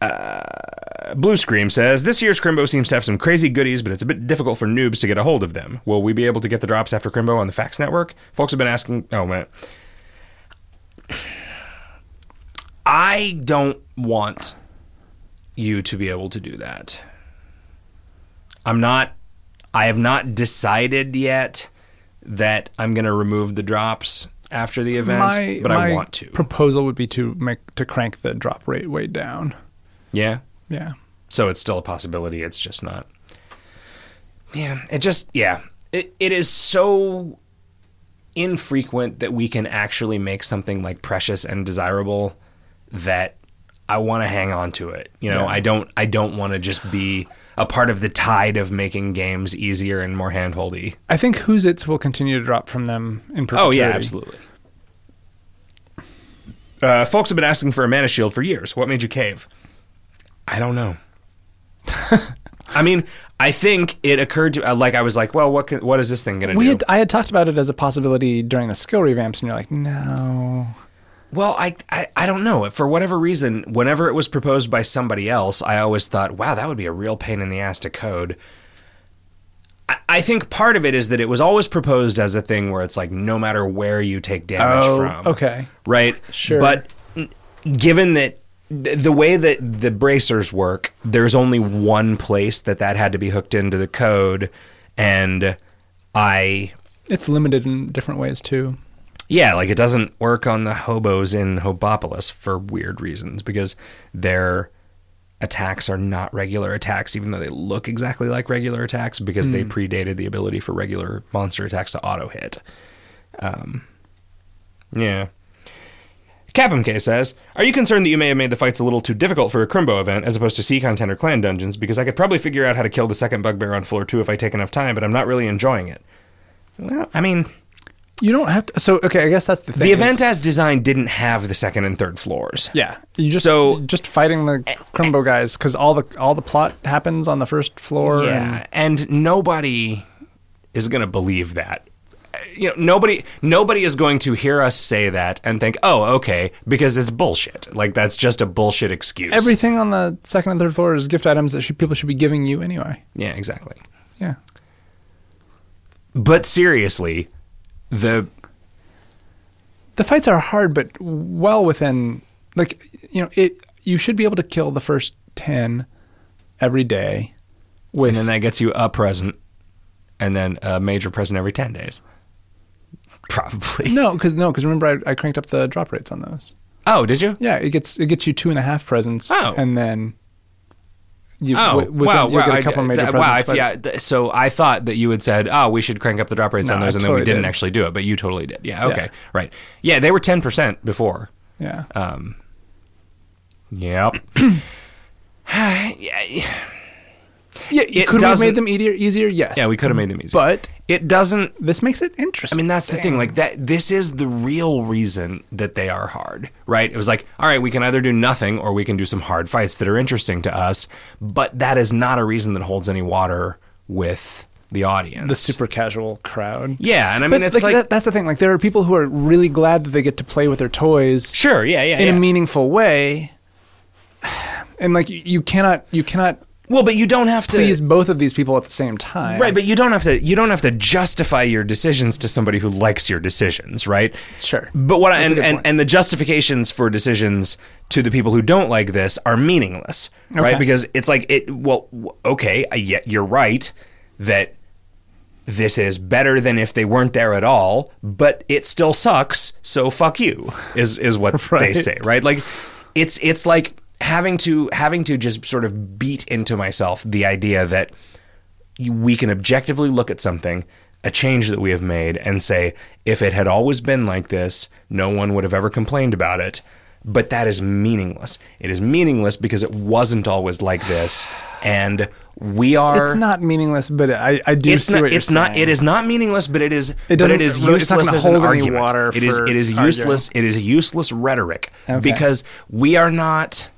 Uh, Blue Scream says, This year's Crimbo seems to have some crazy goodies, but it's a bit difficult for noobs to get a hold of them. Will we be able to get the drops after Crimbo on the Fax Network? Folks have been asking. Oh, man. I don't want you to be able to do that. I'm not, I have not decided yet that I'm going to remove the drops after the event, My, but my I want to. Proposal would be to make to crank the drop rate way down. yeah. Yeah. So it's still a possibility. It's just not. Yeah. It just, yeah. It, it is so infrequent that we can actually make something like precious and desirable that I want to hang on to it. You know, Yeah. I don't, I don't want to just be a part of the tide of making games easier and more handholdy. I think Whosits will continue to drop from them in perpetuity. Oh yeah, absolutely. Uh, folks have been asking for a mana shield for years. What made you cave? I don't know. I mean, I think it occurred to uh, like I was like, well, what can, what is this thing going to do? had, I had talked about it as a possibility during the skill revamps, and you're like, no. Well, I, I I don't know. For whatever reason, whenever it was proposed by somebody else, I always thought, wow, that would be a real pain in the ass to code. I, I think part of it is that it was always proposed as a thing where it's like no matter where you take damage Oh, from. okay. Right? Sure. But given that the way that the bracers work, there's only one place that that had to be hooked into the code, and I It's limited in different ways too. Yeah, like it doesn't work on the hobos in Hobopolis for weird reasons because their attacks are not regular attacks, even though they look exactly like regular attacks because they predated the ability for regular monster attacks to auto hit. Um, yeah. Capum K says, Are you concerned that you may have made the fights a little too difficult for a Crimbo event as opposed to sea content or clan dungeons? Because I could probably figure out how to kill the second bugbear on floor two if I take enough time, but I'm not really enjoying it. Well, I mean, You don't have to. So okay, I guess that's the thing. the event as designed didn't have the second and third floors. Yeah, you just So- just fighting the Crimbo guys because all the all the plot happens on the first floor. Yeah, and and nobody is going to believe that. Uh, you know, nobody nobody is going to hear us say that and think, "Oh, okay," because it's bullshit. Like that's just a bullshit excuse. everything on the second and third floor is gift items that should, people should be giving you anyway. yeah, exactly. Yeah, But seriously, the the fights are hard, but well within like you know it. You should be able to kill the first ten every day. With and then that gets you a present, and then a major present every ten days. Probably. no, because no, because remember I, I cranked up the drop rates on those. Oh, did you? Yeah, it gets it gets you two and a half presents. Oh. and then you Oh, within- wow! you'll get wow, a couple I- major presents. wow! if- yeah, th- so I thought that you had said, "Oh, we should crank up the drop rates on those," I and then we didn't did. actually do it. But you totally did. Yeah. Okay. Yeah. Right. Yeah, they were ten percent before. yeah. Um. Yep. yeah, Yeah, It could we have made them easier? Easier, yes. yeah, we could have made them easier, But it doesn't. this makes it interesting. I mean, that's the thing. Like that. This is the real reason that they are hard, right? It was like, all right, we can either do nothing or we can do some hard fights that are interesting to us, but that is not a reason that holds any water with the audience. the super casual crowd. Yeah, and I But mean, it's like, that, that's the thing. Like there are people who are really glad that they get to play with their toys sure, yeah, yeah, in yeah. a meaningful way, and like you, you cannot you cannot well, but you don't have to. please both of these people at the same time. Right, but you don't have to. You don't have to justify your decisions to somebody who likes your decisions, right? Sure. But what I, and, and point. and the justifications for decisions to the people who don't like this are meaningless, right? Because it's like it. Well, okay, yeah, you're right that this is better than if they weren't there at all, but it still sucks. So fuck you is is what they say, right? Like it's it's like having to having to just sort of beat into myself the idea that we can objectively look at something, a change that we have made, and say, if it had always been like this, no one would have ever complained about it. But that is meaningless. It is meaningless because it wasn't always like this, and we are. It's not meaningless, but I, I do It's see not. what you're It's not. saying. It is not meaningless, but it is. It but it is useless as an argument. water it is. It is arguing. useless. It is useless rhetoric Okay. because we are not.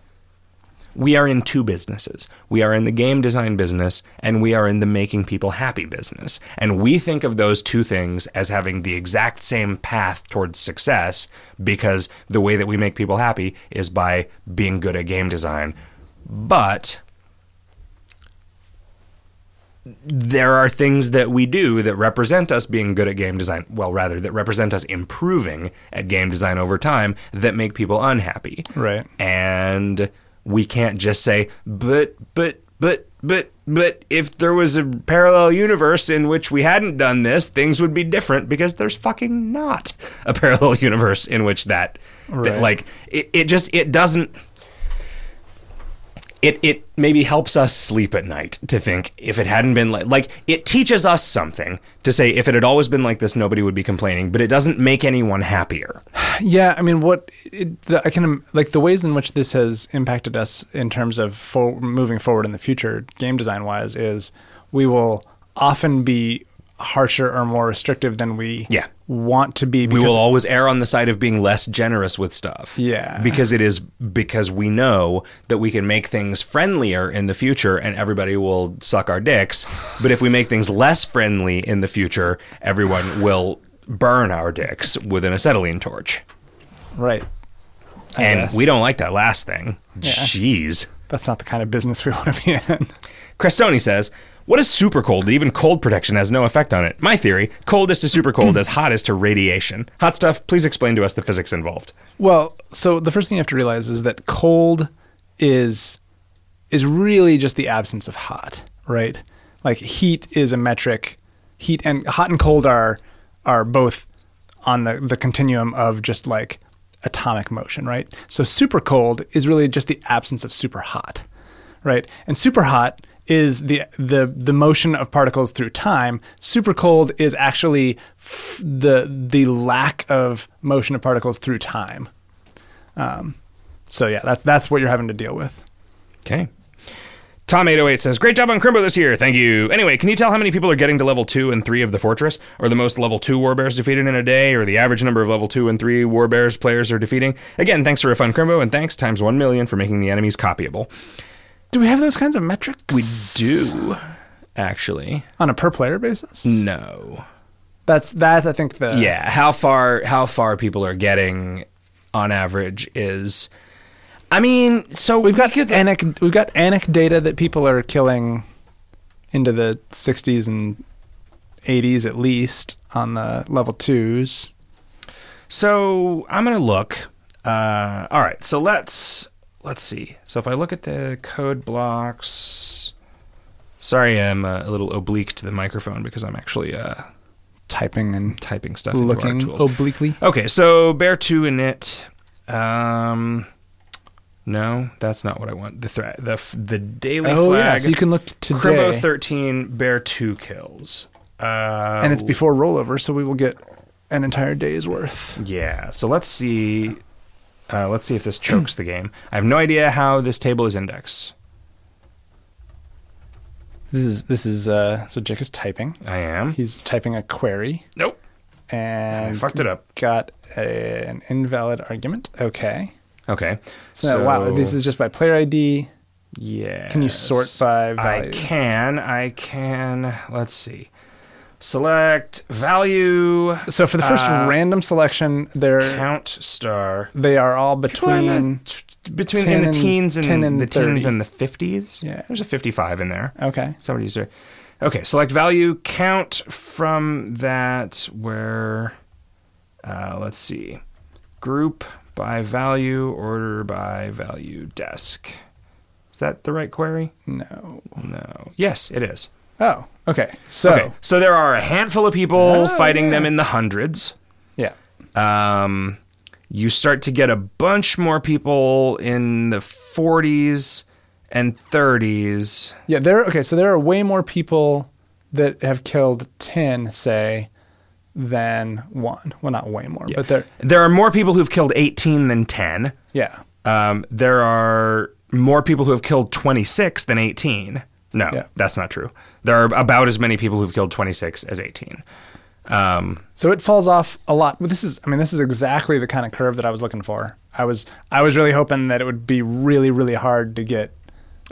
We are in two businesses. We are in the game design business and we are in the making people happy business. And we think of those two things as having the exact same path towards success because the way that we make people happy is by being good at game design. But there are things that we do that represent us being good at game design. Well, rather, that represent us improving at game design over time that make people unhappy. Right. And we can't just say, but, but, but, but, but if there was a parallel universe in which we hadn't done this, things would be different because there's fucking not a parallel universe in which that, that like, it, it just, it doesn't, it it maybe helps us sleep at night to think if it hadn't been like like it teaches us something to say if it had always been like this nobody would be complaining but it doesn't make anyone happier. Yeah, I mean, what it, the, I can like the ways in which this has impacted us in terms of for, moving forward in the future, game design wise, is we will often be harsher or more restrictive than we Yeah. want to be. we will always err on the side of being less generous with stuff Yeah. because it is because we know that we can make things friendlier in the future and everybody will suck our dicks but if we make things less friendly in the future everyone will burn our dicks with an acetylene torch right. I and guess. we don't like that last thing. Yeah. Jeez. That's not the kind of business we want to be in. Crestoni says, What is super cold that even cold protection has no effect on it? My theory coldest to super cold as hot is to radiation. Hot stuff, please explain to us the physics involved. Well, so the first thing you have to realize is that cold is is really just the absence of hot, right? Like heat is a metric. Heat and hot and cold are are both on the the continuum of just like atomic motion, right? So super cold is really just the absence of super hot, right? And super hot is the the the motion of particles through time. Super cold is actually f- the the lack of motion of particles through time. Um, so yeah, that's that's what you're having to deal with. Okay. Tom808 says, Great job on Crimbo this year. Thank you. Anyway, can you tell how many people are getting to level 2 and 3 of the fortress? Or the most level 2 warbears defeated in a day? Or the average number of level 2 and 3 warbears players are defeating? Again, thanks for a fun Crimbo, and thanks times 1 million for making the enemies copyable. Do we have those kinds of metrics? We do, actually. on a per player basis. No. That's that's I think the Yeah, how far how far people are getting on average is I mean, so We've got anec- we've got anec data that people are killing into the 60s and 80s at least on the level twos. So I'm gonna look. Uh, all right, so let's let's see. So if I look at the code blocks, sorry, I'm uh, a little oblique to the microphone because I'm actually uh, Typing and typing stuff. looking tools. obliquely. Okay, so bear two init. Um, no, that's not what I want. The threat, the the daily Oh flag. yeah, so you can look today, Crimbo thirteen, bear two kills. Uh, and it's before rollover, so we will get an entire day's worth. Yeah. So let's see. Uh, let's see if this chokes the game. I have no idea how this table is indexed. This is this is uh, so Jake is typing. I am. He's typing a query Nope. And I fucked it up. got a, an invalid argument. Okay. Okay. So, wow, this is just by player ID. Yeah. Can you sort by value? I can. I can. Let's see. Select value. So for the first Uh, random selection, they're Count star. they are all between. between in the teens and, 10 and the teens and the fifties. Yeah. There's a fifty-five in there. Okay. Somebody's there. Okay, select value, count from that where, uh, let's see, group by value, order by value, desk. Is that the right query? No. No. Yes, it is. Oh. Okay. So. Okay, so there are a handful of people Oh, fighting yeah. them in the hundreds. Yeah. Um, you start to get a bunch more people in the 40s and 30s. Yeah. There. Okay. So there are way more people that have killed ten, say, than one. Well, not way more, but there. There are more people who've killed 18 than 10. Yeah. Um, there are more people who have killed 26 than 18. No, Yeah. that's not true. There are about as many people who've killed 26 as 18. Um, So it falls off a lot. But this is, I mean, this is exactly the kind of curve that I was looking for. I was, I was really hoping that it would be really, really hard to get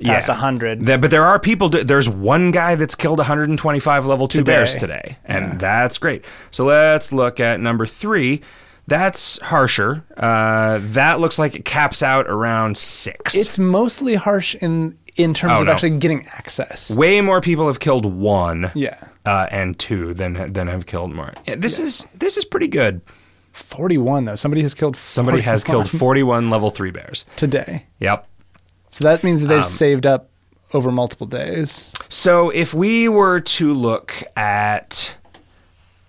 past Yeah. a hundred. There- but there are people. There's one guy that's killed 125 level two Today. bears today, and that's great. So let's look at number three. That's harsher. Uh, that looks like it caps out around six. It's mostly harsh in in terms Oh, of no. actually getting access. way more people have killed one, Yeah. uh, and two than than have killed more. Yeah, this is this is pretty good. 41 though. Somebody has killed Somebody has 41 killed 41 level three bears. today. Yep. So that means that they've Um, saved up over multiple days. So if we were to look at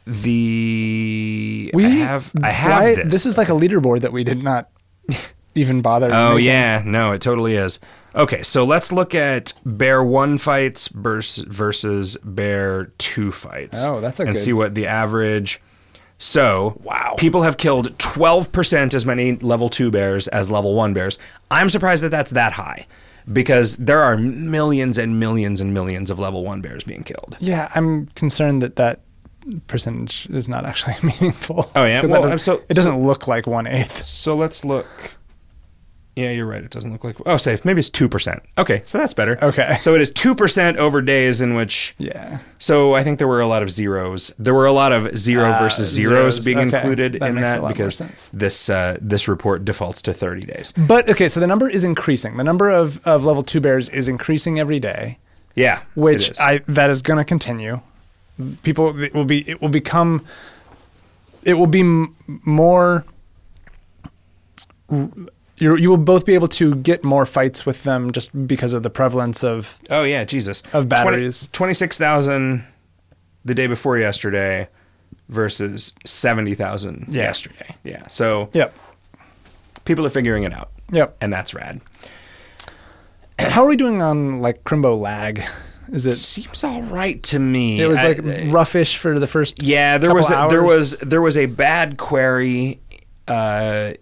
the, I have I have why- this. is like a leaderboard that we did not even bother. Oh making. yeah, no, it totally is. Okay, so let's look at bear one fights versus versus bear two fights. Oh, that's a and good- see what the average. So Wow. people have killed twelve percent as many level two bears as level one bears. I'm surprised that that's that high, because there are millions and millions and millions of level one bears being killed. Yeah, I'm concerned that that percentage is not actually meaningful. Oh, yeah. Well, that I'm doesn't, so- it doesn't look like one eighth. So let's look. Yeah, you're right. It doesn't look like. Oh, safe. maybe it's two percent. Okay, so that's better. Okay. So it is two percent over days in which. Yeah. So I think there were a lot of zeros. There were a lot of zero Ah, versus zeros, zeros. being Okay. included That in that because this uh, this report defaults to 30 days. But okay, so the number is increasing. The number of, of level two bears is increasing every day, Yeah, which is. I that is going to continue. People it will be it will become it will be m- more you you will both be able to get more fights with them just because of the prevalence of oh yeah, Jesus. Of batteries. Twenty six thousand the day before yesterday versus seventy thousand Yeah. yesterday. Yeah. So Yep. people are figuring it out, Yep. and that's rad. How are we doing on like Crimbo lag? Is it Seems all right to me. it was I- like roughish for the first Yeah, there was a, there was there was a bad query uh,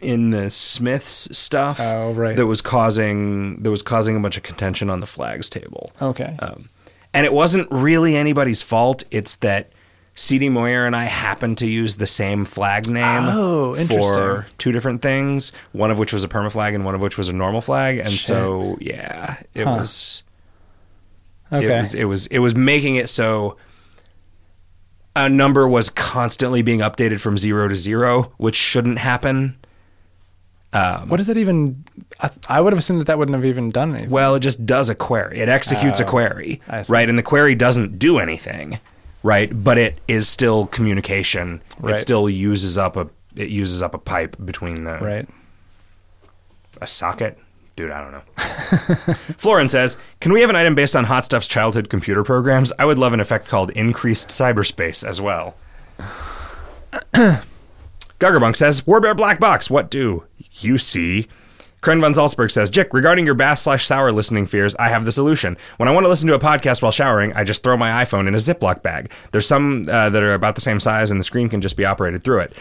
in the Smiths stuff. Oh, right. That was causing that was causing a bunch of contention on the flags table. Okay. Um, and it wasn't really anybody's fault. It's that C.D. Moyer and I happened to use the same flag name Oh, for two different things. One of which was a perma flag, and one of which was a normal flag. And so, yeah, it Huh. was okay. it was it was it was making it so a number was constantly being updated from zero to zero, which shouldn't happen. Um, what does that even? I, I would have assumed that that wouldn't have even done anything. Well, it just does a query. It executes a oh, query, right? And the query doesn't do anything, right? But it is still communication. Right. It still uses up a it uses up a pipe between the right. a socket. Dude, I don't know. Florin says, "Can we have an item based on Hot Stuff's childhood computer programs? I would love an effect called increased cyberspace as well." Guggerbunk says, Warbear Black Box, what do you see? Kren von Salzburg says, Jick, regarding your bass slash sour listening fears, I have the solution. When I want to listen to a podcast while showering, I just throw my iPhone in a Ziploc bag. There's some uh, that are about the same size, and the screen can just be operated through it.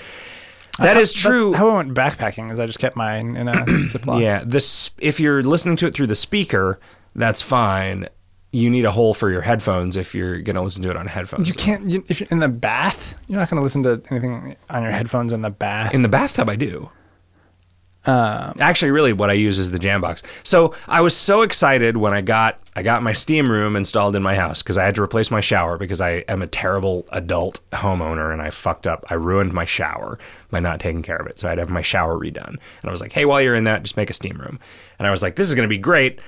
That is true. how I went backpacking. Is I just kept mine in a Ziploc. Yeah, this if you're listening to it through the speaker, that's fine. You need a hole for your headphones if you're going to listen to it on headphones. You can't you, if you're in the bath. You're not going to listen to anything on your headphones in the bath. In the bathtub, I do. Um, Actually, really, what I use is the Jambox. So I was so excited when I got I got my steam room installed in my house because I had to replace my shower because I am a terrible adult homeowner and I fucked up. I ruined my shower by not taking care of it. So I had to have my shower redone. And I was like, hey, while you're in that, just make a steam room. And I was like, this is going to be great.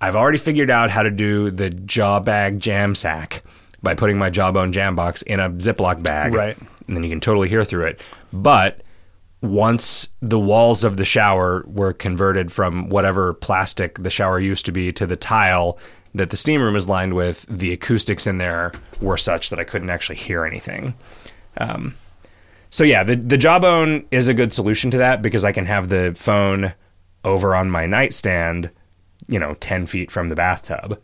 I've already figured out how to do the jaw bag jam sack by putting my jawbone Jambox in a Ziploc bag. Right. And then you can totally hear through it. But once the walls of the shower were converted from whatever plastic the shower used to be to the tile that the steam room is lined with, the acoustics in there were such that I couldn't actually hear anything. Um, so yeah, the the jawbone is a good solution to that because I can have the phone over on my nightstand, you know, ten feet from the bathtub.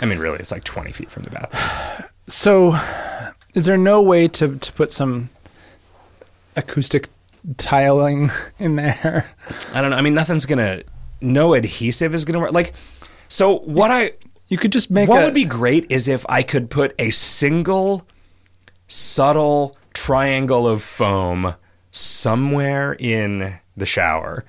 I mean, really, it's like twenty feet from the bathtub. so, is there no way to to put some acoustic tiling in there? I don't know. I mean, nothing's gonna, no adhesive is gonna work. Like, so what I You could just make what a, would be great is if I could put a single subtle triangle of foam somewhere in the shower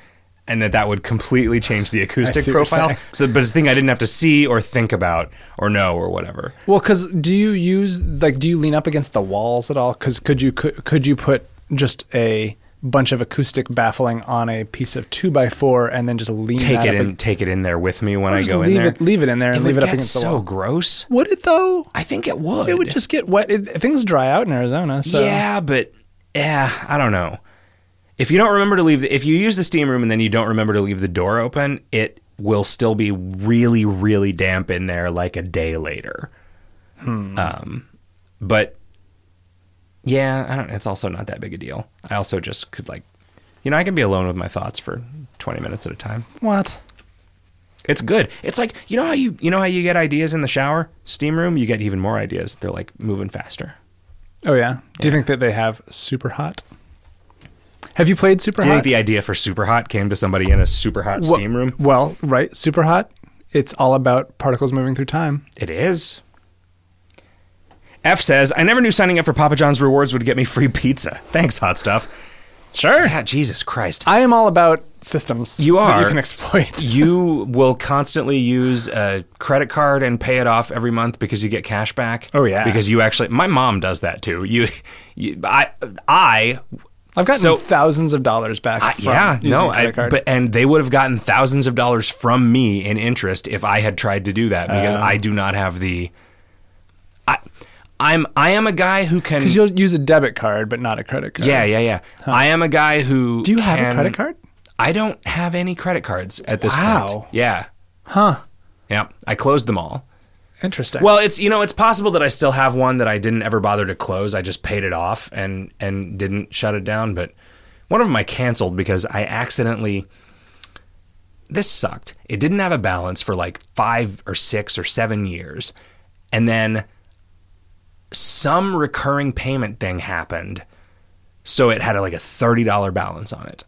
and that that would completely change the acoustic see what you're profile so but it's a thing i didn't have to see or think about or know or whatever Well, because do you use like do you lean up against the walls at all? Because could you could, could you put just a bunch of acoustic baffling on a piece of two by four and then just lean take it in take it in there with me when i go in there it leave it in there and it leave it up against so the wall. gross Would it though? i think it would It would just get wet. It, things dry out in Arizona. So Yeah, but yeah, I don't know. If you don't remember to leave, the, if you use the steam room and then you don't remember to leave the door open, it will still be really, really damp in there like a day later. Um, but yeah, I don't. It's also not that big a deal. I also just could like, you know, I can be alone with my thoughts for twenty minutes at a time. what? It's good. It's like you know how you you know how you get ideas in the shower, steam room. You get even more ideas. They're like moving faster. Oh yeah. Do you think that they have super hot? Have you played super Do you hot? think the idea for super hot came to somebody in a super hot Well- steam room? Well, right, super hot. It's all about particles moving through time. It is. F says, I never knew signing up for Papa John's rewards would get me free pizza. Thanks, hot stuff. Sure. Yeah, Jesus Christ. I am all about systems. You that are. you can exploit. you will constantly use a credit card and pay it off every month because you get cash back. Oh, yeah. Because you actually my mom does that too. You, you I I I've gotten So- thousands of dollars back. I- yeah, no, I, but and they would have gotten thousands of dollars from me in interest if I had tried to do that because Oh. I do not have the. I'm I am a guy who can. because you'll use a debit card, but not a credit card. Yeah, yeah, yeah. I am a guy who. Do you have a credit card? I don't have any credit cards at this Wow. point. Yeah, Huh. yeah. I closed them all. Interesting. Well, it's you know it's possible that I still have one that I didn't ever bother to close. I just paid it off and and didn't shut it down. But one of them I canceled because I accidentally. This sucked. It didn't have a balance for like five or six or seven years, and then some recurring payment thing happened. So it had like a thirty dollar balance on it,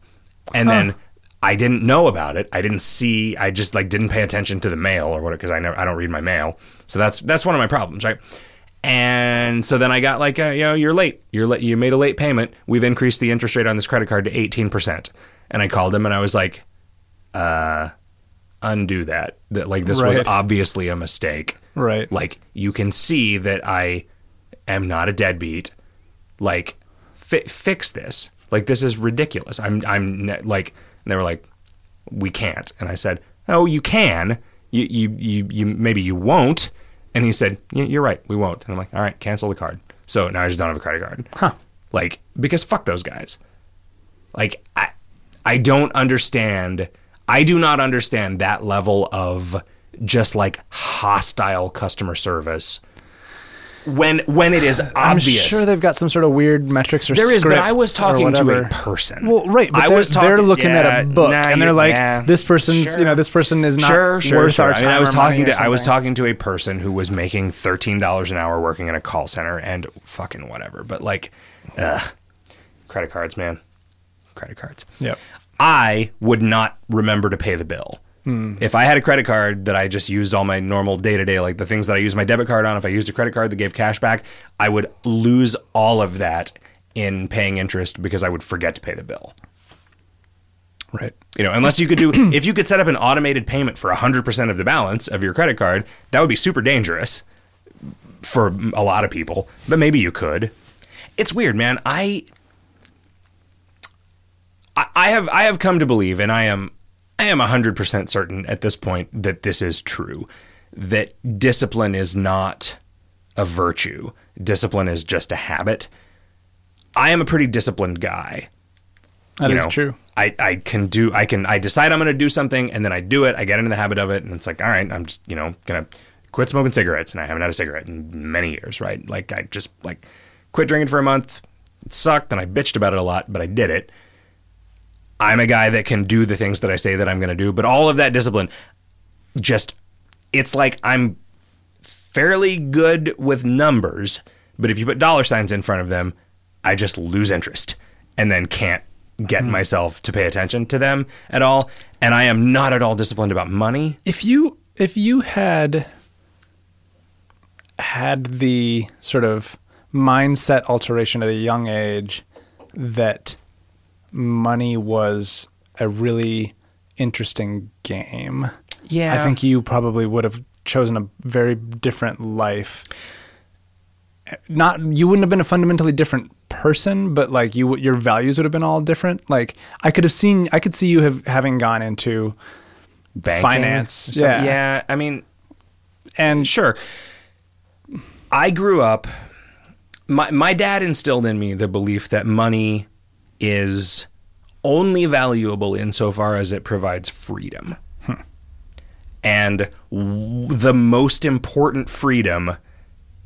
and then I didn't know about it. I didn't see. I just like didn't pay attention to the mail or what because I never I don't read my mail. So that's that's one of my problems, right? And so then I got like, a, you know, you're late. You're late. You made a late payment. We've increased the interest rate on this credit card to eighteen percent. And I called him and I was like, uh, undo that. That like this was obviously a mistake. Right. Like you can see that I am not a deadbeat. Like fi- fix this. Like this is ridiculous. I'm I'm ne- like and they were like we can't. And I said, "Oh, you can. You you you, you maybe you won't." And he said, "Y- "You're right. We won't." And I'm like, "All right, cancel the card." So now I just don't have a credit card. Huh. Like because fuck those guys. Like I I don't understand. I do not understand that level of just like hostile customer service when when it is obvious. I'm sure they've got some sort of weird metrics or There is, but I was talking to a person. Well, right, but I they're, was they're talking- looking at a book, nah, and they're like, yeah. "This person's, Sure. you know, this person is not sure, sure, worth sure. our I time." mean, I was talking to I was talking to a person who was making thirteen dollars an hour working in a call center and fucking whatever. But like, ugh, credit cards, man, credit cards. Yep. I would not remember to pay the bill. Hmm. If I had a credit card that I just used all my normal day to day, like the things that I use my debit card on, if I used a credit card that gave cash back, I would lose all of that in paying interest because I would forget to pay the bill. Right. You know, unless you could do, if you could set up an automated payment for 100% of the balance of your credit card, that would be super dangerous for a lot of people, but maybe you could. It's weird, man. I, I I have I have come to believe, and I am I am hundred percent certain at this point that this is true. That discipline is not a virtue. Discipline is just a habit. I am a pretty disciplined guy. That you is know, true. I, I can do I can I decide I'm gonna do something and then I do it, I get into the habit of it, and it's like, all right, I'm just, you know, gonna quit smoking cigarettes and I haven't had a cigarette in many years, right? Like I just like quit drinking for a month. It sucked and I bitched about it a lot, but I did it. I'm a guy that can do the things that I say that I'm gonna do, but all of that discipline just it's like I'm fairly good with numbers, but if you put dollar signs in front of them, I just lose interest and then can't get hmm. myself to pay attention to them at all. And I am not at all disciplined about money. If you if you had had the sort of mindset alteration at a young age that money was a really interesting game. Yeah. I think you probably would have chosen a very different life. Not you wouldn't have been a fundamentally different person, but like you, your values would have been all different. Like I could have seen, I could see you have having gone into Banking, finance, yeah. Yeah. I mean, and sure. I grew up. My my dad instilled in me the belief that money is only valuable insofar as it provides freedom. Hmm. And w- the most important freedom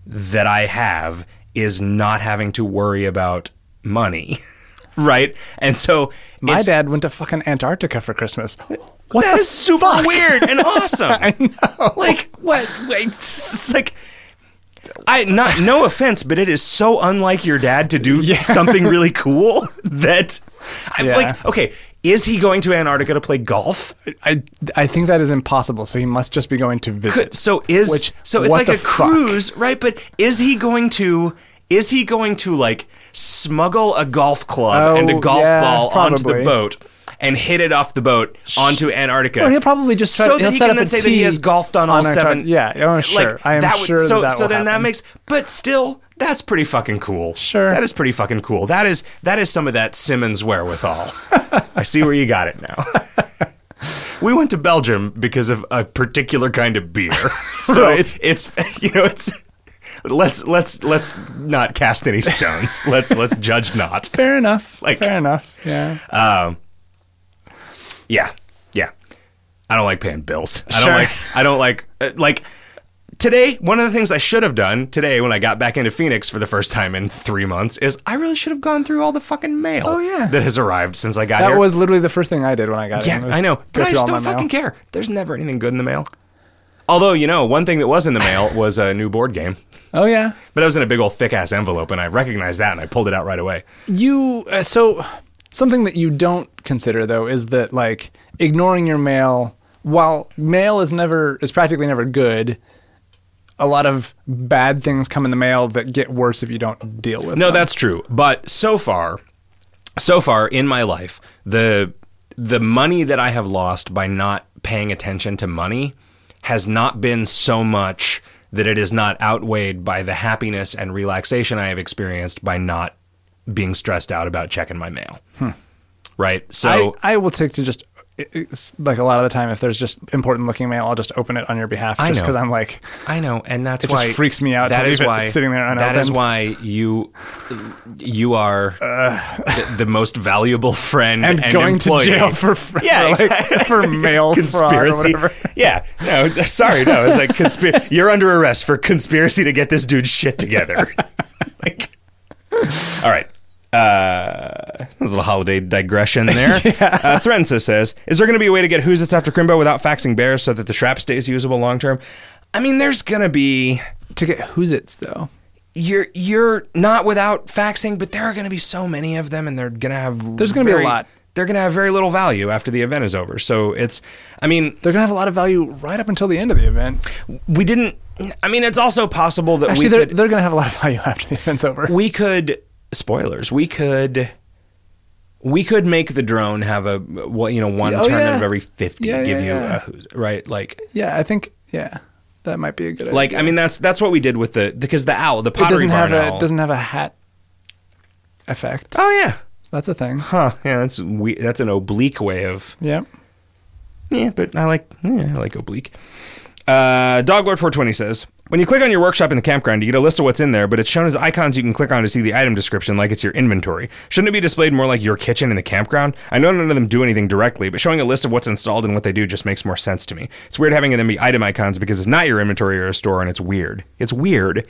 that I have is not having to worry about money. right? And so my dad went to fucking Antarctica for Christmas. What that is super fuck? weird and awesome. I know. Like what? Wait, it's like I not no offense, but it is so unlike your dad to do Yeah. something really cool that I, Yeah. like. Okay, is he going to Antarctica to play golf? I I think that is impossible. So he must just be going to visit. Could, so is Which- so it's like a fuck? cruise, right? But is he going to? Is he going to like smuggle a golf club Oh, and a oh, golf yeah, ball onto the boat? And hit it off the boat onto Antarctica. Or he'll probably just try, so that he can then say that he has golfed on all Antarctica. seven. Yeah, oh, sure. Like, I am that would- sure So, that, that so will then that makes, but still, that's pretty fucking cool. Sure. that is pretty fucking cool. That is that is some of that Simmons wherewithal. I see where you got it now. we went to Belgium because of a particular kind of beer. So Right. it's you know it's let's let's let's not cast any stones. let's let's judge not. Fair enough. Like- Fair enough. Yeah. Um, yeah, yeah. I don't like paying bills. I don't like. I don't like uh, like today. One of the things I should have done today when I got back into Phoenix for the first time in three months is I really should have gone through all the fucking mail. Oh, yeah. that has arrived since I got here. that here. was literally the first thing I did when I got yeah, in. was I know, go but I through just all don't my fucking mail. care. There's never anything good in the mail. Although you know, one thing that was in the mail was a new board game, Oh yeah. but it was in a big old thick ass envelope, and I recognized that, and I pulled it out right away. You uh, so something that you don't consider though is that like ignoring your mail while mail is never is practically never good a lot of bad things come in the mail that get worse if you don't deal with them. No, them. that's true. But so far, so far in my life, the the money that I have lost by not paying attention to money has not been so much that it is not outweighed by the happiness and relaxation I have experienced by not being stressed out about checking my mail. Hmm. Right? So I, I will take to just it's like a lot of the time if there's just important looking mail I'll just open it on your behalf just because I'm like I know, and that's It just why freaks me out to That is why sitting there That is why you you are the, the most valuable friend and, and, going employee. to jail for for, yeah, for, like, exactly. for mail conspiracy. Yeah, no, sorry, no, it's like conspiracy. You're under arrest for conspiracy to get this dude's shit together. like, all right. Uh, there's a little holiday digression there. uh, Threnza says, "Is there going to be a way to get Who's It's After Crimbo without faxing bears so that the strap stays usable long term?" I mean, there's going to be To get who's it's though. you're you're not without faxing, but there are going to be so many of them, and they're going to have There's gonna be a lot. They're going to have very little value after the event is over. So it's, I mean, They're gonna have a lot of value right up until the end of the event. we didn't. I mean, it's also possible that Actually, we they're could, they're gonna have a lot of value after the event's over. we could spoilers. We could. We could make the drone have a well, you know, one Oh, turn yeah. out of every fifty Yeah, give yeah, you a who's right, like, Yeah, I think yeah, that might be a good idea. like idea. I mean, that's that's what we did with the because the owl, the it pottery doesn't have a owl. doesn't have a hat effect. oh yeah, That's a thing. huh? Yeah, that's we, that's an oblique way of Yeah. Yeah, but I like yeah, I like oblique. Uh, Doglord420 says, when you click on your workshop in the campground, you get a list of what's in there, but it's shown as icons you can click on to see the item description like it's your inventory. Shouldn't it be displayed more like your kitchen in the campground? I know none of them do anything directly, but showing a list of what's installed and what they do just makes more sense to me. It's weird having them be item icons because it's not your inventory or a store, and it's weird. It's weird.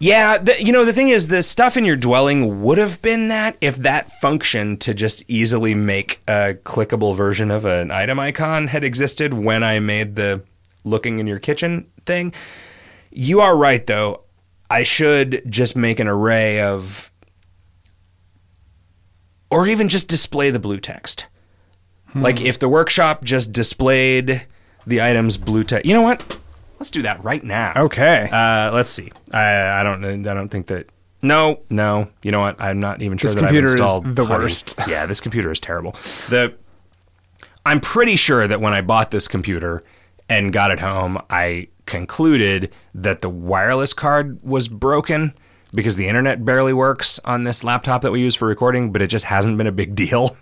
Yeah, the, you know, the thing is, the stuff in your dwelling would have been that if that function to just easily make a clickable version of an item icon had existed when I made the looking in your kitchen thing. You are right, though. I should just make an array of. Or even just display the blue text. Like if the workshop just displayed the items blue text. You know what? Let's do that right now. Okay. Uh, let's see. I, I don't. I don't think that. No, no. You know what? I'm not even sure This that I've computer is installed the Putty. worst. Yeah, this computer is terrible. The. I'm pretty sure that when I bought this computer and got it home, I concluded that the wireless card was broken because the internet barely works on this laptop that we use for recording, but it just hasn't been a big deal.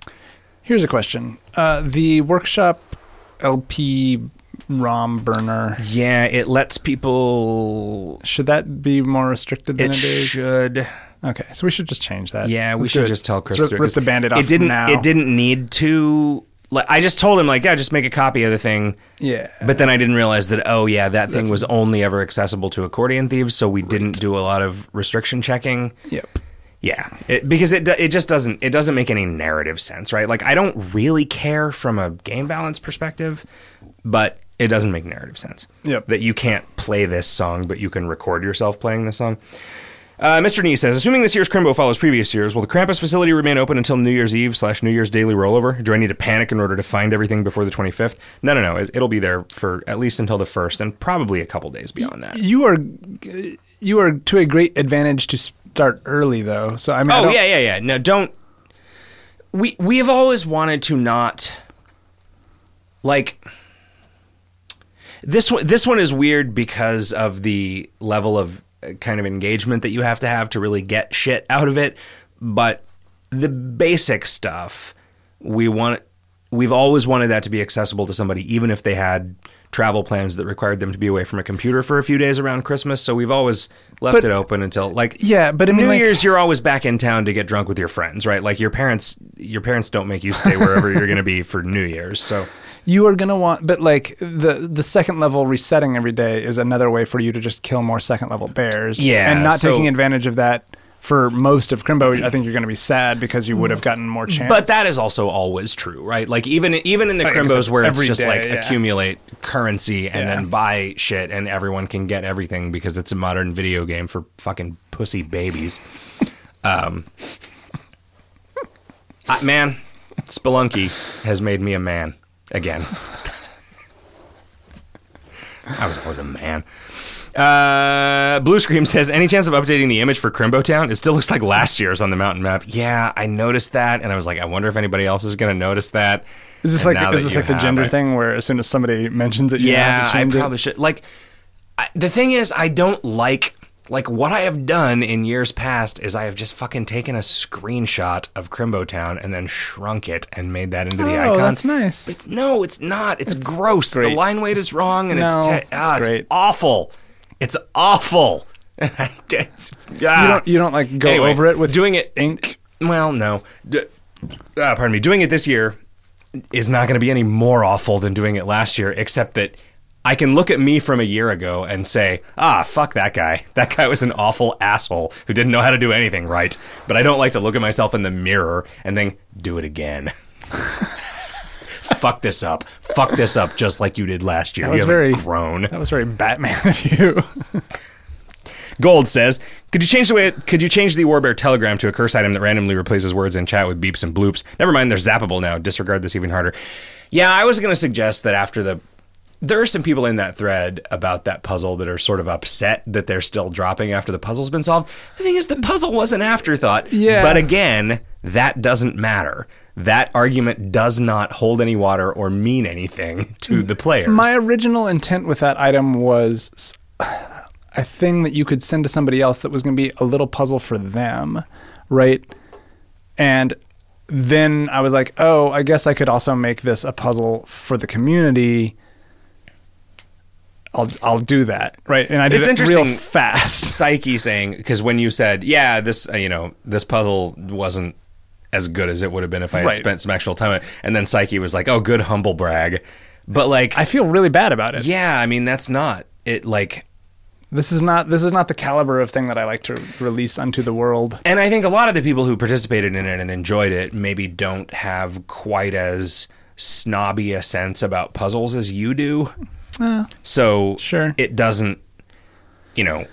Here's a question. Uh, the workshop LP ROM burner Yeah, it lets people. should that be more restricted than It it is? should. Okay, so we should just change that. Yeah, we Let's do should just tell Chris. Let's to rip, it, rip the band-aid off It didn't. now. It didn't need to. Like, I just told him like, yeah, just make a copy of the thing. Yeah. But then I didn't realize that. Oh yeah, that thing was only ever accessible to accordion thieves, so we didn't do a lot of restriction checking. Yep. Yeah, it, because it do- it just doesn't it doesn't make any narrative sense, right? Like I don't really care from a game balance perspective, but it doesn't make narrative sense. Yep. That you can't play this song, but you can record yourself playing this song. Uh, Mr. Nee says, assuming this year's Crimbo follows previous years, will the Krampus facility remain open until New Year's Eve slash New Year's daily rollover? Do I need to panic in order to find everything before the 25th? No, no, no. It- It'll be there for at least until the 1st and probably a couple days beyond that. You are you are to a great advantage to start early though. So I mean, I Oh don't- yeah, yeah, yeah. No, don't. We we have always wanted to not like this one. This one is weird because of the level of kind of engagement that you have to have to really get shit out of it. But the basic stuff we want. We've always wanted that to be accessible to somebody, even if they had travel plans that required them to be away from a computer for a few days around Christmas. So we've always left But- it open until like Yeah, but I mean, New like- Year's, you're always back in town to get drunk with your friends, right? Like your parents, your parents don't make you stay wherever you're going to be for New Year's. So you are gonna want, but like the the second level resetting every day is another way for you to just kill more second level bears. Yeah, and not so- taking advantage of that for most of Crimbo, I think you're going to be sad because you would have gotten more chance. But that is also always true, right? Like even even in the Like, Crimbos where it's just day, like yeah. accumulate currency and Yeah. then buy shit and everyone can get everything because it's a modern video game for fucking pussy babies. Um I- man, Spelunky has made me a man again. I was always a man. Uh, Blue Scream says, any chance of updating the image for Crimbo Town? It still looks like last year's on the mountain map. Yeah, I noticed that, and I was like, I wonder if anybody else is going to notice that. is this And like is this like the gender it- thing where as soon as somebody mentions it, you Yeah, have to I probably it? should. Like, I, the thing is, I don't like like what I have done in years past is I have just fucking taken a screenshot of Crimbo Town and then shrunk it and made that into the Oh, icon. that's nice. It's no, it's not. It's, gross. great. The line weight is wrong, and it's No, te- ah, it's it's awful. It's awful. It's- you ah. don't you don't like go Anyway, over it with doing it. ink. Well, no. D- uh, pardon me. Doing it this year is not going to be any more awful than doing it last year, except that I can look at me from a year ago and say, ah, fuck that guy. That guy was an awful asshole who didn't know how to do anything right. But I don't like to look at myself in the mirror and then do it again. fuck this up. Fuck this up just like you did last year. That was very- grown. That was very Batman of you. Gold says, "Could you change the way? Could you change the Warbear telegram to a curse item that randomly replaces words in chat with beeps and bloops? Never mind, they're zappable now. Disregard this even harder." Yeah, I was going to suggest that after the, there are some people in that thread about that puzzle that are sort of upset that they're still dropping after the puzzle's been solved. The thing is, the puzzle was an afterthought. Yeah. But again, that doesn't matter. That argument does not hold any water or mean anything to the players. My original intent with that item was a thing that you could send to somebody else that was going to be a little puzzle for them, right? And then I was like, oh, I guess I could also make this a puzzle for the community. I'll I'll do that, right? And I did It's it interesting- real fast. psyche saying because when you said yeah this uh, you know this puzzle wasn't as good as it would have been if i had Right. spent some actual time and then psyche was like oh good humble brag but like I feel really bad about it. yeah i mean that's not it like This is not this is not the caliber of thing that I like to release unto the world. and i think a lot of the people who participated in it and enjoyed it maybe don't have quite as snobby a sense about puzzles as you do so sure. it doesn't you know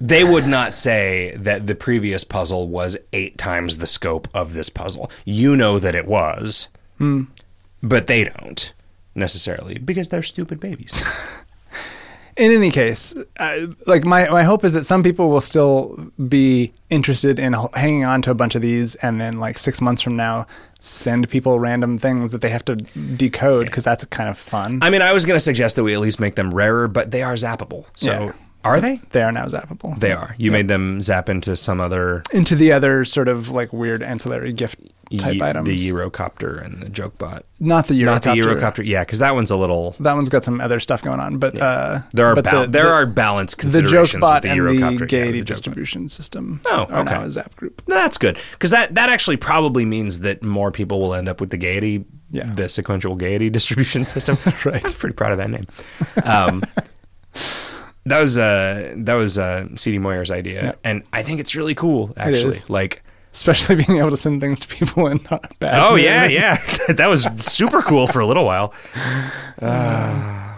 they would not say that the previous puzzle was eight times the scope of this puzzle. You know that it was but they don't necessarily because they're stupid babies. In any case, uh, like my my hope is that some people will still be interested in hanging on to a bunch of these, and then like six months from now, send people random things that they have to decode because that's kind of fun. i mean i was going to suggest that we at least make them rarer but they are zappable so Yeah. are they They are now zappable. they are you made them zap into some other into the other sort of like weird ancillary gift type Ye- items. the gyrocopter and the joke bot not the gyrocopter. not the gyrocopter yeah because that one's a little That one's got some other stuff going on, but uh, there are but ba- the- there the- are balance the considerations joke bot with the and gyrocopter the yeah, Gaiety the joke bot. distribution system Oh, are now okay. a Zap group. No, that's good because that that actually probably means that more people will end up with the gaiety, Yeah. the sequential gaiety distribution system. right, I'm pretty proud of that name. Um, that was uh, that was uh, CD Moyer's idea, Yeah. and I think it's really cool. Actually, like, Especially being able to send things to people and not bad. oh yeah, yeah, that was super cool for a little while. Uh,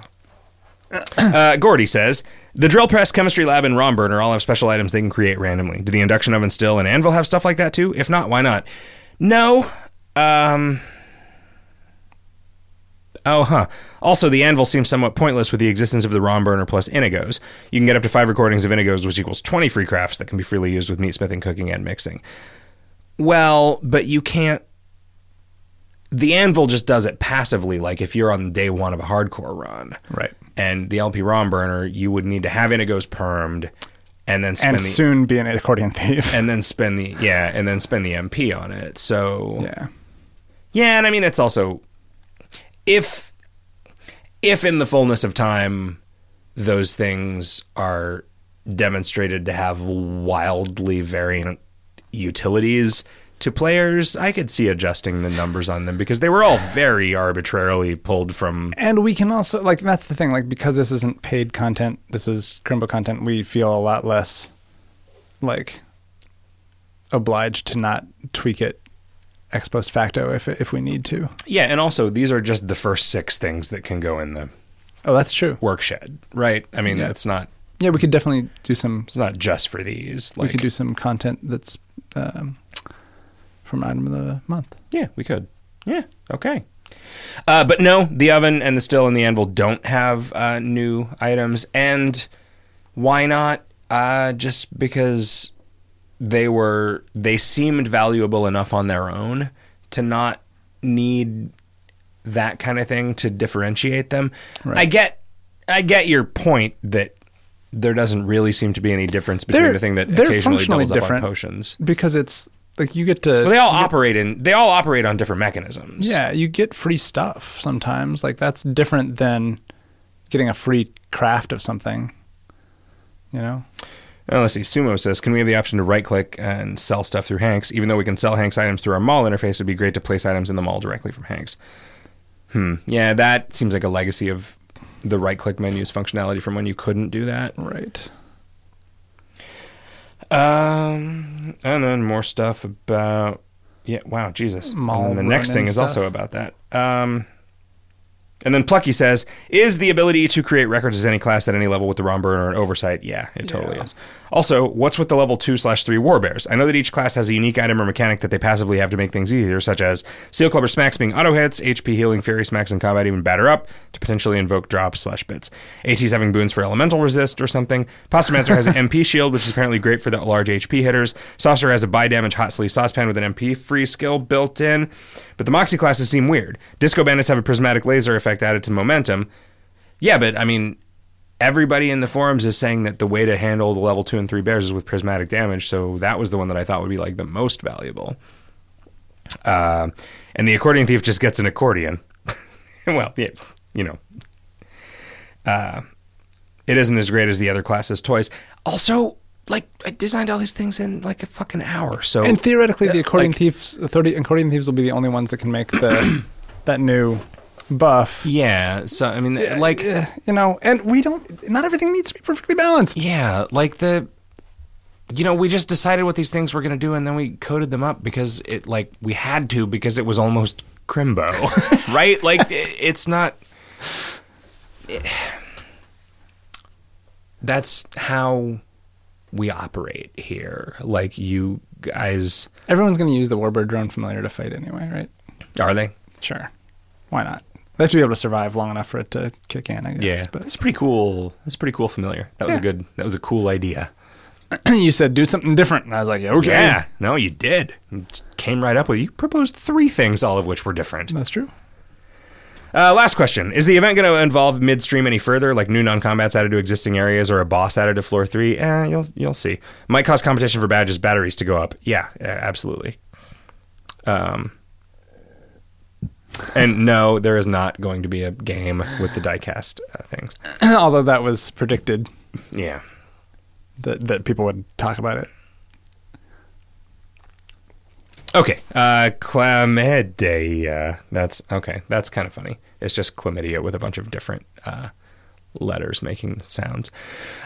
Gordy says the drill press, chemistry lab, and ROM burner all have special items they can create randomly. Do the induction oven still and anvil have stuff like that too? If not, why not? No. Um. Oh, huh. Also, the anvil seems somewhat pointless with the existence of the ROM burner plus Inigos. You can get up to five recordings of Inigos, which equals 20 free crafts that can be freely used with meat smithing, cooking, and mixing. Well, but you can't. The anvil just does it passively, like if you're on day one of a hardcore run right. and the LP ROM burner, you would need to have Inigos permed, and then spend And the soon be an accordion thief. and then spend the yeah, and then spend the MP on it. So yeah. yeah, and I mean it's also if if in the fullness of time those things are demonstrated to have wildly variant utilities to players, I could see adjusting the numbers on them because they were all very arbitrarily pulled from And we can also like that's the thing like because this isn't paid content, this is Crimbo content. We feel a lot less like obliged to not tweak it ex post facto if if we need to. Yeah, and also these are just the first six things that can go in the Oh, that's true. workshed, right? I mean, Yeah. it's not Yeah, we could definitely do some. it's not just for these. we could do some content that's um, from item of the month. yeah, we could. Yeah, okay. Uh, but no, the oven and the still and the anvil don't have uh, new items, and why not? Uh, just because they were they seemed valuable enough on their own to not need that kind of thing to differentiate them. Right. I get I get your point that there doesn't really seem to be any difference between They're- the thing that occasionally doubles up on potions. because it's like you get to Well, they all you get- operate in they all operate on different mechanisms. yeah you get free stuff sometimes like that's different than getting a free craft of something you know Uh, let's see. Sumo says, "Can we have the option to right-click and sell stuff through Hanks? Even though we can sell Hanks items through our mall interface, it'd be great to place items in the mall directly from Hanks." Hmm. Yeah, that seems like a legacy of the right-click menus functionality from when you couldn't do that. right Um, and then more stuff about yeah. Wow, Jesus. Mall and then the next thing is also about that. Um, and then Plucky says, "Is the ability to create records as any class at any level with the ROM burner an oversight?" Yeah, it totally Yeah. is. Also, what's with the level two slash three war bears? I know that each class has a unique item or mechanic that they passively have to make things easier, such as Seal Clubber smacks being auto hits, HP healing fairy smacks in combat even batter up to potentially invoke drops slash bits. AT's having boons for elemental resist or something. Pastamancer has an MP shield, which is apparently great for the large HP hitters. Saucer has a buy damage hot sleeve saucepan with an MP free skill built in. But the Moxie classes seem weird. Disco bandits have a prismatic laser effect added to momentum. Yeah, but I mean, everybody in the forums is saying that the way to handle the level two and three bears is with prismatic damage. So that was the one that I thought would be like the most valuable. Uh, and the accordion thief just gets an accordion. well, yeah, you know, uh, it isn't as great as the other classes' toys. Also, like I designed all these things in like a fucking hour. So and theoretically the accordion like- thieves 30 accordion thieves will be the only ones that can make the that new buff yeah. So I mean, like Eh, you know and we don't not everything needs to be perfectly balanced Yeah, like the you know, we just decided what these things were going to do and then we coded them up because it like we had to because it was almost crimbo, right? Like it, it's not That's how we operate here. Like you guys everyone's going to use the warbear drone familiar to fight anyway right are they? sure why not they have to be able to survive long enough for it to kick in i guess but That's pretty cool. That's pretty cool familiar. That was Yeah. a good that was a cool idea. you said do something different and i was like yeah, okay Yeah. No, you did. It came right up with you proposed three things all of which were different. that's true Uh, last question: Is the event going to involve midstream any further, like new non-combats added to existing areas or a boss added to floor three? Eh, you'll you'll see. Might cause competition for badges, batteries to go up. Yeah, yeah, absolutely. Um, and no, there is not going to be a game with the diecast uh, things. although that was predicted Yeah. that that people would talk about it Okay. Uh, chlamydia. That's okay. That's kind of funny. It's just chlamydia with a bunch of different uh, letters making sounds.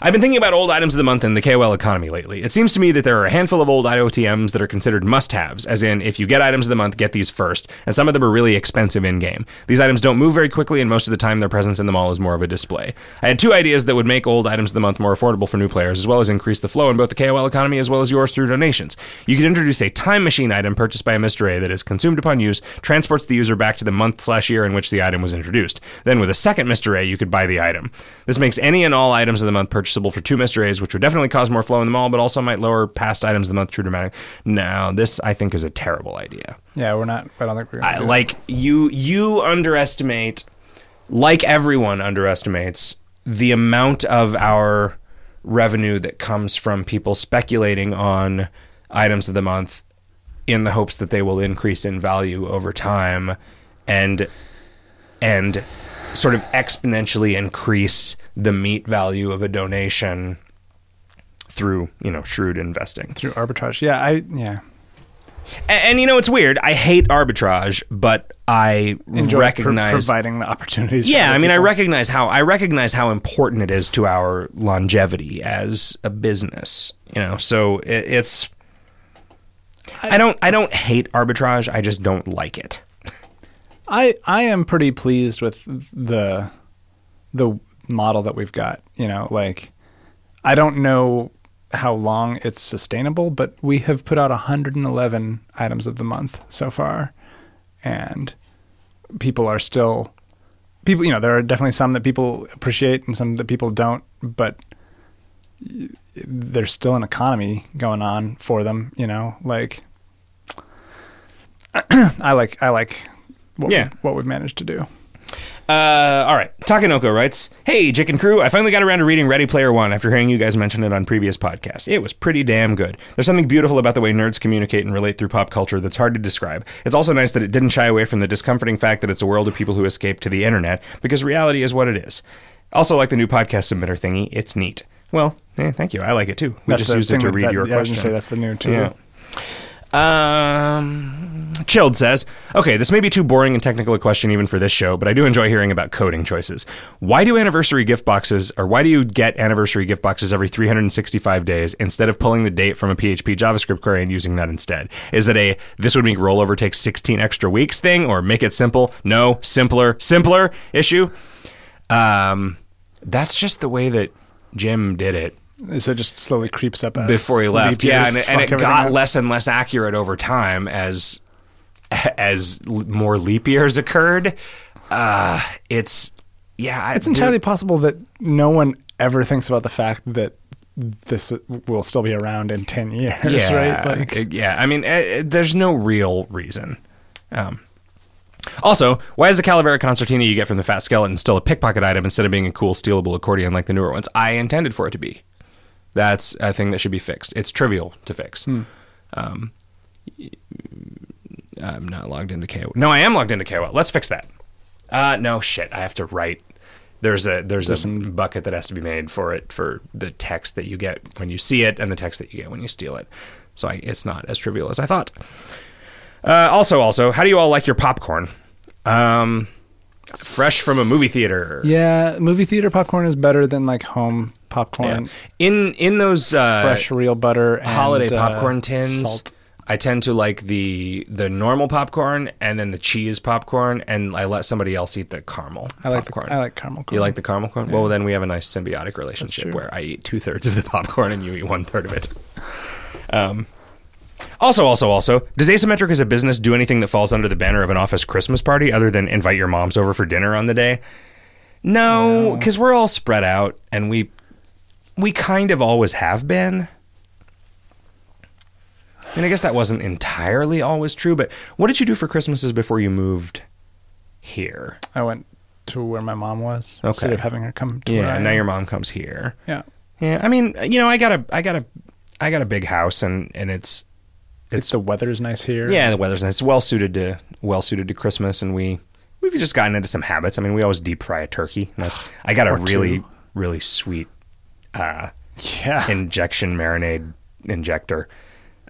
I've been thinking about old items of the month in the KOL economy lately. It seems to me that there are a handful of old IOTMs that are considered must-haves, as in if you get items of the month, get these first, and some of them are really expensive in-game. These items don't move very quickly, and most of the time their presence in the mall is more of a display. I had two ideas that would make old items of the month more affordable for new players, as well as increase the flow in both the KOL economy as well as yours through donations. You could introduce a time machine item purchased by a Mr. A that is consumed upon use, transports the user back to the month slash year in which the item was introduced. Then with a second Mr. A, you could buy the item. This makes any and all items of the month purchasable for two Mr. A's, which would definitely cause more flow in the mall, but also might lower past items of the month true dramatic. Now, this I think is a terrible idea. yeah we're not i don't think we're gonna I, like you you underestimate like everyone underestimates the amount of our revenue that comes from people speculating on items of the month in the hopes that they will increase in value over time and and sort of exponentially increase the meat value of a donation through you know shrewd investing through arbitrage yeah i yeah and, and you know it's weird i hate arbitrage but i enjoy pro- recognize providing the opportunities. yeah i mean i recognize how i recognize how important it is to our longevity as a business you know so it, it's I don't I don't hate arbitrage. I just don't like it. I I am pretty pleased with the the model that we've got. You know, like I don't know how long it's sustainable, but we have put out 111 items of the month so far, and people are still people. You know, there are definitely some that people appreciate and some that people don't, but there's still an economy going on for them. You know, like I like I like what Yeah. we, what we've managed to do. Uh, all right. Takanoko writes, Hey, Jick and crew, I finally got around to reading Ready Player One after hearing you guys mention it on previous podcasts. It was pretty damn good. There's something beautiful about the way nerds communicate and relate through pop culture that's hard to describe. It's also nice that it didn't shy away from the discomforting fact that it's a world of people who escape to the internet, because reality is what it is. Also, like the new podcast submitter thingy, it's neat. Well, eh, thank you. I like it too. We just used it to read that- your yeah, I was question. say that's the new too. Yeah. Um, Chilled says, okay, this may be too boring and technical a question even for this show, but I do enjoy hearing about coding choices. Why do anniversary gift boxes, or why do you get anniversary gift boxes every 365 days instead of pulling the date from a PHP JavaScript query and using that instead? Is it a this would make rollover take 16 extra weeks thing, or make it simple? No, simpler, simpler issue. Um, that's just the way that Jim did it So it just slowly creeps up as before he left. Yeah, years and, it- and it got up. less and less accurate over time as as more leap years occurred. Uh, it's yeah, I- It's entirely possible that no one ever thinks about the fact that this will still be around in ten years, yeah, right? Like, yeah. I mean, uh, uh, there's no real reason. Um, also, why is the Calavera concertina you get from the Fat Skeleton still a pickpocket item instead of being a cool stealable accordion like the newer ones? I intended for it to be. That's a thing that should be fixed. It's trivial to fix. Um, I'm not logged into KOL. No, I am logged into KOL. Let's fix that. Uh, no shit. I have to write. There's a there's, a bucket that has to be made for it for the text that you get when you see it and the text that you get when you steal it. So I, it's not as trivial as I thought. Uh, also, also, how do you all like your popcorn? Um, fresh from a movie theater. yeah, movie theater popcorn is better than like home popcorn. In in those uh, Fresh real butter, and, holiday uh, popcorn tins. Salt. I tend to like the the normal popcorn and then the cheese popcorn, and I let somebody else eat the caramel I like popcorn. The, I like caramel. Corn. you like the caramel corn? Well, then we have a nice symbiotic relationship where I eat two thirds of the popcorn and you eat one third of it. Um, also, also, also, does Asymmetric as a business do anything that falls under the banner of an office Christmas party other than invite your moms over for dinner on the day? No, because we're all spread out and we we kind of always have been. I mean, I guess that wasn't entirely always true, but what did you do for Christmases before you moved here? I went to where my mom was instead Okay. of having her come to where Yeah, now am. your mom comes here. yeah. Yeah, I mean, you know, I got a, I got a, I got a big house, and and it's, It's the weather's nice here. yeah, the weather's nice, well suited to, well suited to Christmas, and we, we've just gotten into some habits. I mean, we always deep fry a turkey. And that's, I got a really, two. really sweet, uh, yeah. injection marinade injector.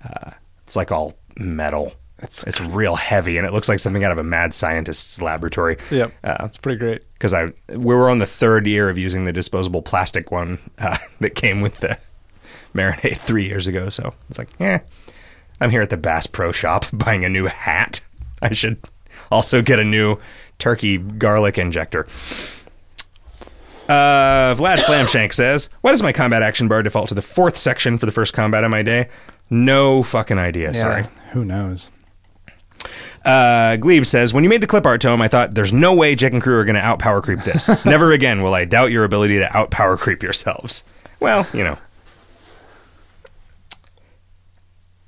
Uh, it's like all metal. It's- it's real heavy, and it looks like something out of a mad scientist's laboratory. yep. Uh, That's pretty great. because I we were on the third year of using the disposable plastic one uh, that came with the marinade three years ago. So it's like, yeah, I'm here at the Bass Pro Shop buying a new hat. I should also get a new turkey garlic injector. Uh, Vlad Slamshank says, "Why does my combat action bar default to the fourth section for the first combat of my day?" No fucking idea. Yeah. Sorry. Who knows? Uh, Glebe says, when you made the clip art tome, I thought there's no way Jick and crew are going to out power creep this. Never again will I doubt your ability to out power creep yourselves. Well, you know.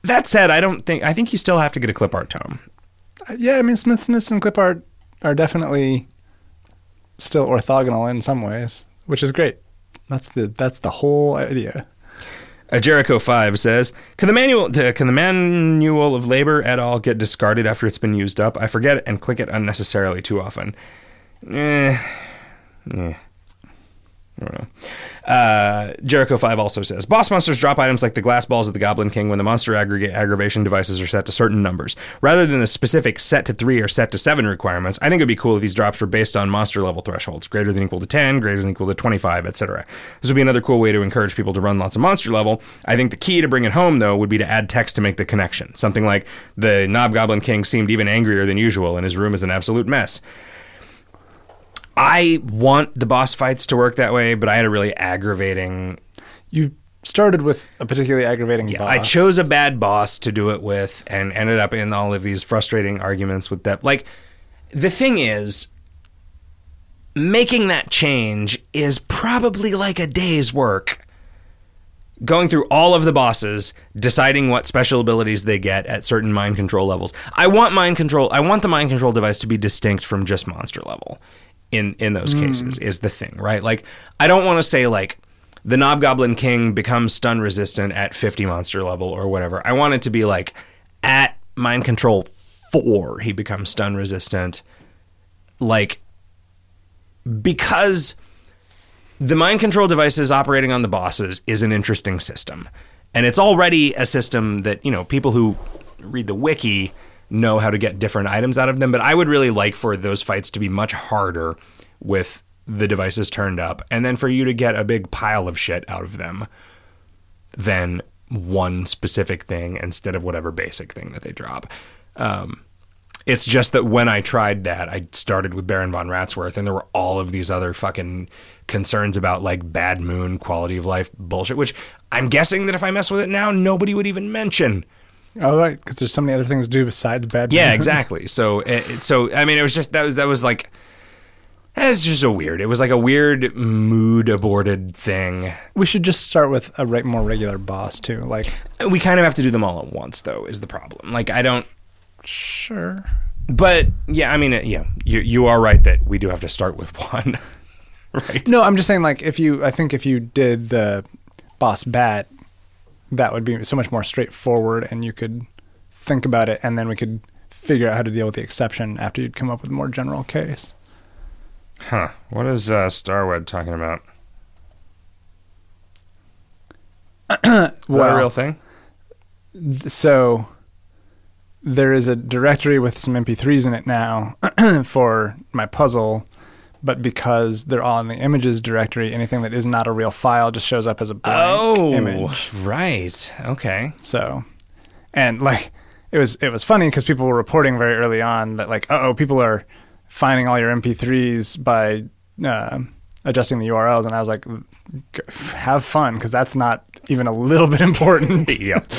That said, I don't think I think you still have to get a clip art tome. Yeah, I mean, Smithsonist and clip art are definitely still orthogonal in some ways, which is great. That's the that's the whole idea. Uh, Jericho Five says, "Can the manual can the manual of labor at all get discarded after it's been used up? I forget it and click it unnecessarily too often." Eh, eh. I don't know. Uh, Jericho Five also says boss monsters drop items like the glass balls of the Goblin King when the monster aggregate aggravation devices are set to certain numbers, rather than the specific set to three or set to seven requirements. I think it'd be cool if these drops were based on monster level thresholds, greater than equal to ten, greater than equal to twenty-five, etc. This would be another cool way to encourage people to run lots of monster level. I think the key to bring it home though would be to add text to make the connection. Something like the Knob Goblin King seemed even angrier than usual, and his room is an absolute mess. I want the boss fights to work that way, but I had a really aggravating. You started with a particularly aggravating boss. I chose a bad boss to do it with, and ended up in all of these frustrating arguments with that. Like, the thing is, making that change is probably like a day's work. Going through all of the bosses, deciding what special abilities they get at certain mind control levels. I want mind control. I want the mind control device to be distinct from just monster level in in those hmm. cases is the thing, right? Like I don't want to say like the Knob Goblin King becomes stun resistant at 50 monster level or whatever. I want it to be like at mind control 4 he becomes stun resistant like because the mind control devices operating on the bosses is an interesting system. And it's already a system that, you know, people who read the wiki know how to get different items out of them, but I would really like for those fights to be much harder with the devices turned up and then for you to get a big pile of shit out of them than one specific thing instead of whatever basic thing that they drop. Um, it's just that when I tried that, I started with Baron von Ratsworth, and there were all of these other fucking concerns about like bad moon, quality of life bullshit, which I'm guessing that if I mess with it now, nobody would even mention. Oh, right, because there's so many other things to do besides bad. Yeah, exactly. So, it, so I mean, it was just that was that was like. It's just a weird. It was like a weird mood aborted thing. We should just start with a right, more regular boss too. Like, We kind of have to do them all at once, though. Is the problem? Like, I don't. sure. But yeah, I mean, uh, yeah, you you are right that we do have to start with one, right? No, I'm just saying. Like, if you, I think if you did the boss bat, that would be so much more straightforward, and you could think about it, and then we could figure out how to deal with the exception after you'd come up with a more general case. Huh? What is uh, Starwed talking about? Is that a real thing? so there is a directory with some MP3s in it now for my puzzle, but because they're all in the images directory, anything that is not a real file just shows up as a blank Oh, image. right. Okay. So, and like it was it was funny because people were reporting very early on that like, oh, people are finding all your MP3s by uh, adjusting the URLs, and I was like, have fun because that's not even a little bit important. yep.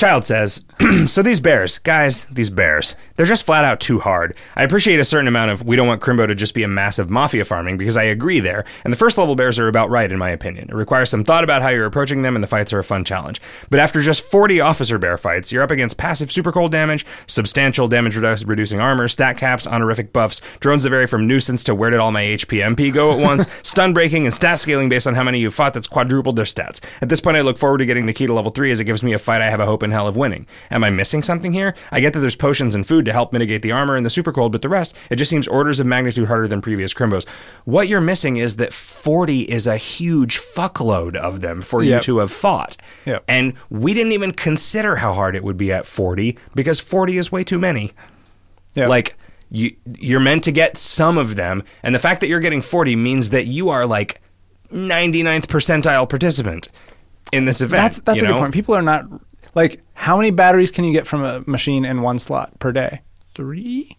Child says, so these bears, guys, these bears, they're just flat out too hard. I appreciate a certain amount of we don't want Crimbo to just be a massive mafia farming because I agree there. And the first level bears are about right in my opinion. It requires some thought about how you're approaching them and the fights are a fun challenge. But after just 40 officer bear fights, you're up against passive super cold damage, substantial damage redu- reducing armor, stat caps, honorific buffs, drones that vary from nuisance to where did all my HP MP go at once, stun breaking and stat scaling based on how many you fought that's quadrupled their stats. At this point I look forward to getting the key to level 3 as it gives me a fight I have a hope in hell of winning. Am I missing something here? I get that there's potions and food to help mitigate the armor and the super cold, but the rest, it just seems orders of magnitude harder than previous Crimbos. What you're missing is that 40 is a huge fuckload of them for you to have fought. Yep. And we didn't even consider how hard it would be at 40 because 40 is way too many. Yeah. Like you you're meant to get some of them, and the fact that you're getting 40 means that you are like 99th percentile participant in this event. That's that's a know? good point. People are not like how many batteries can you get from a machine in one slot per day? Three.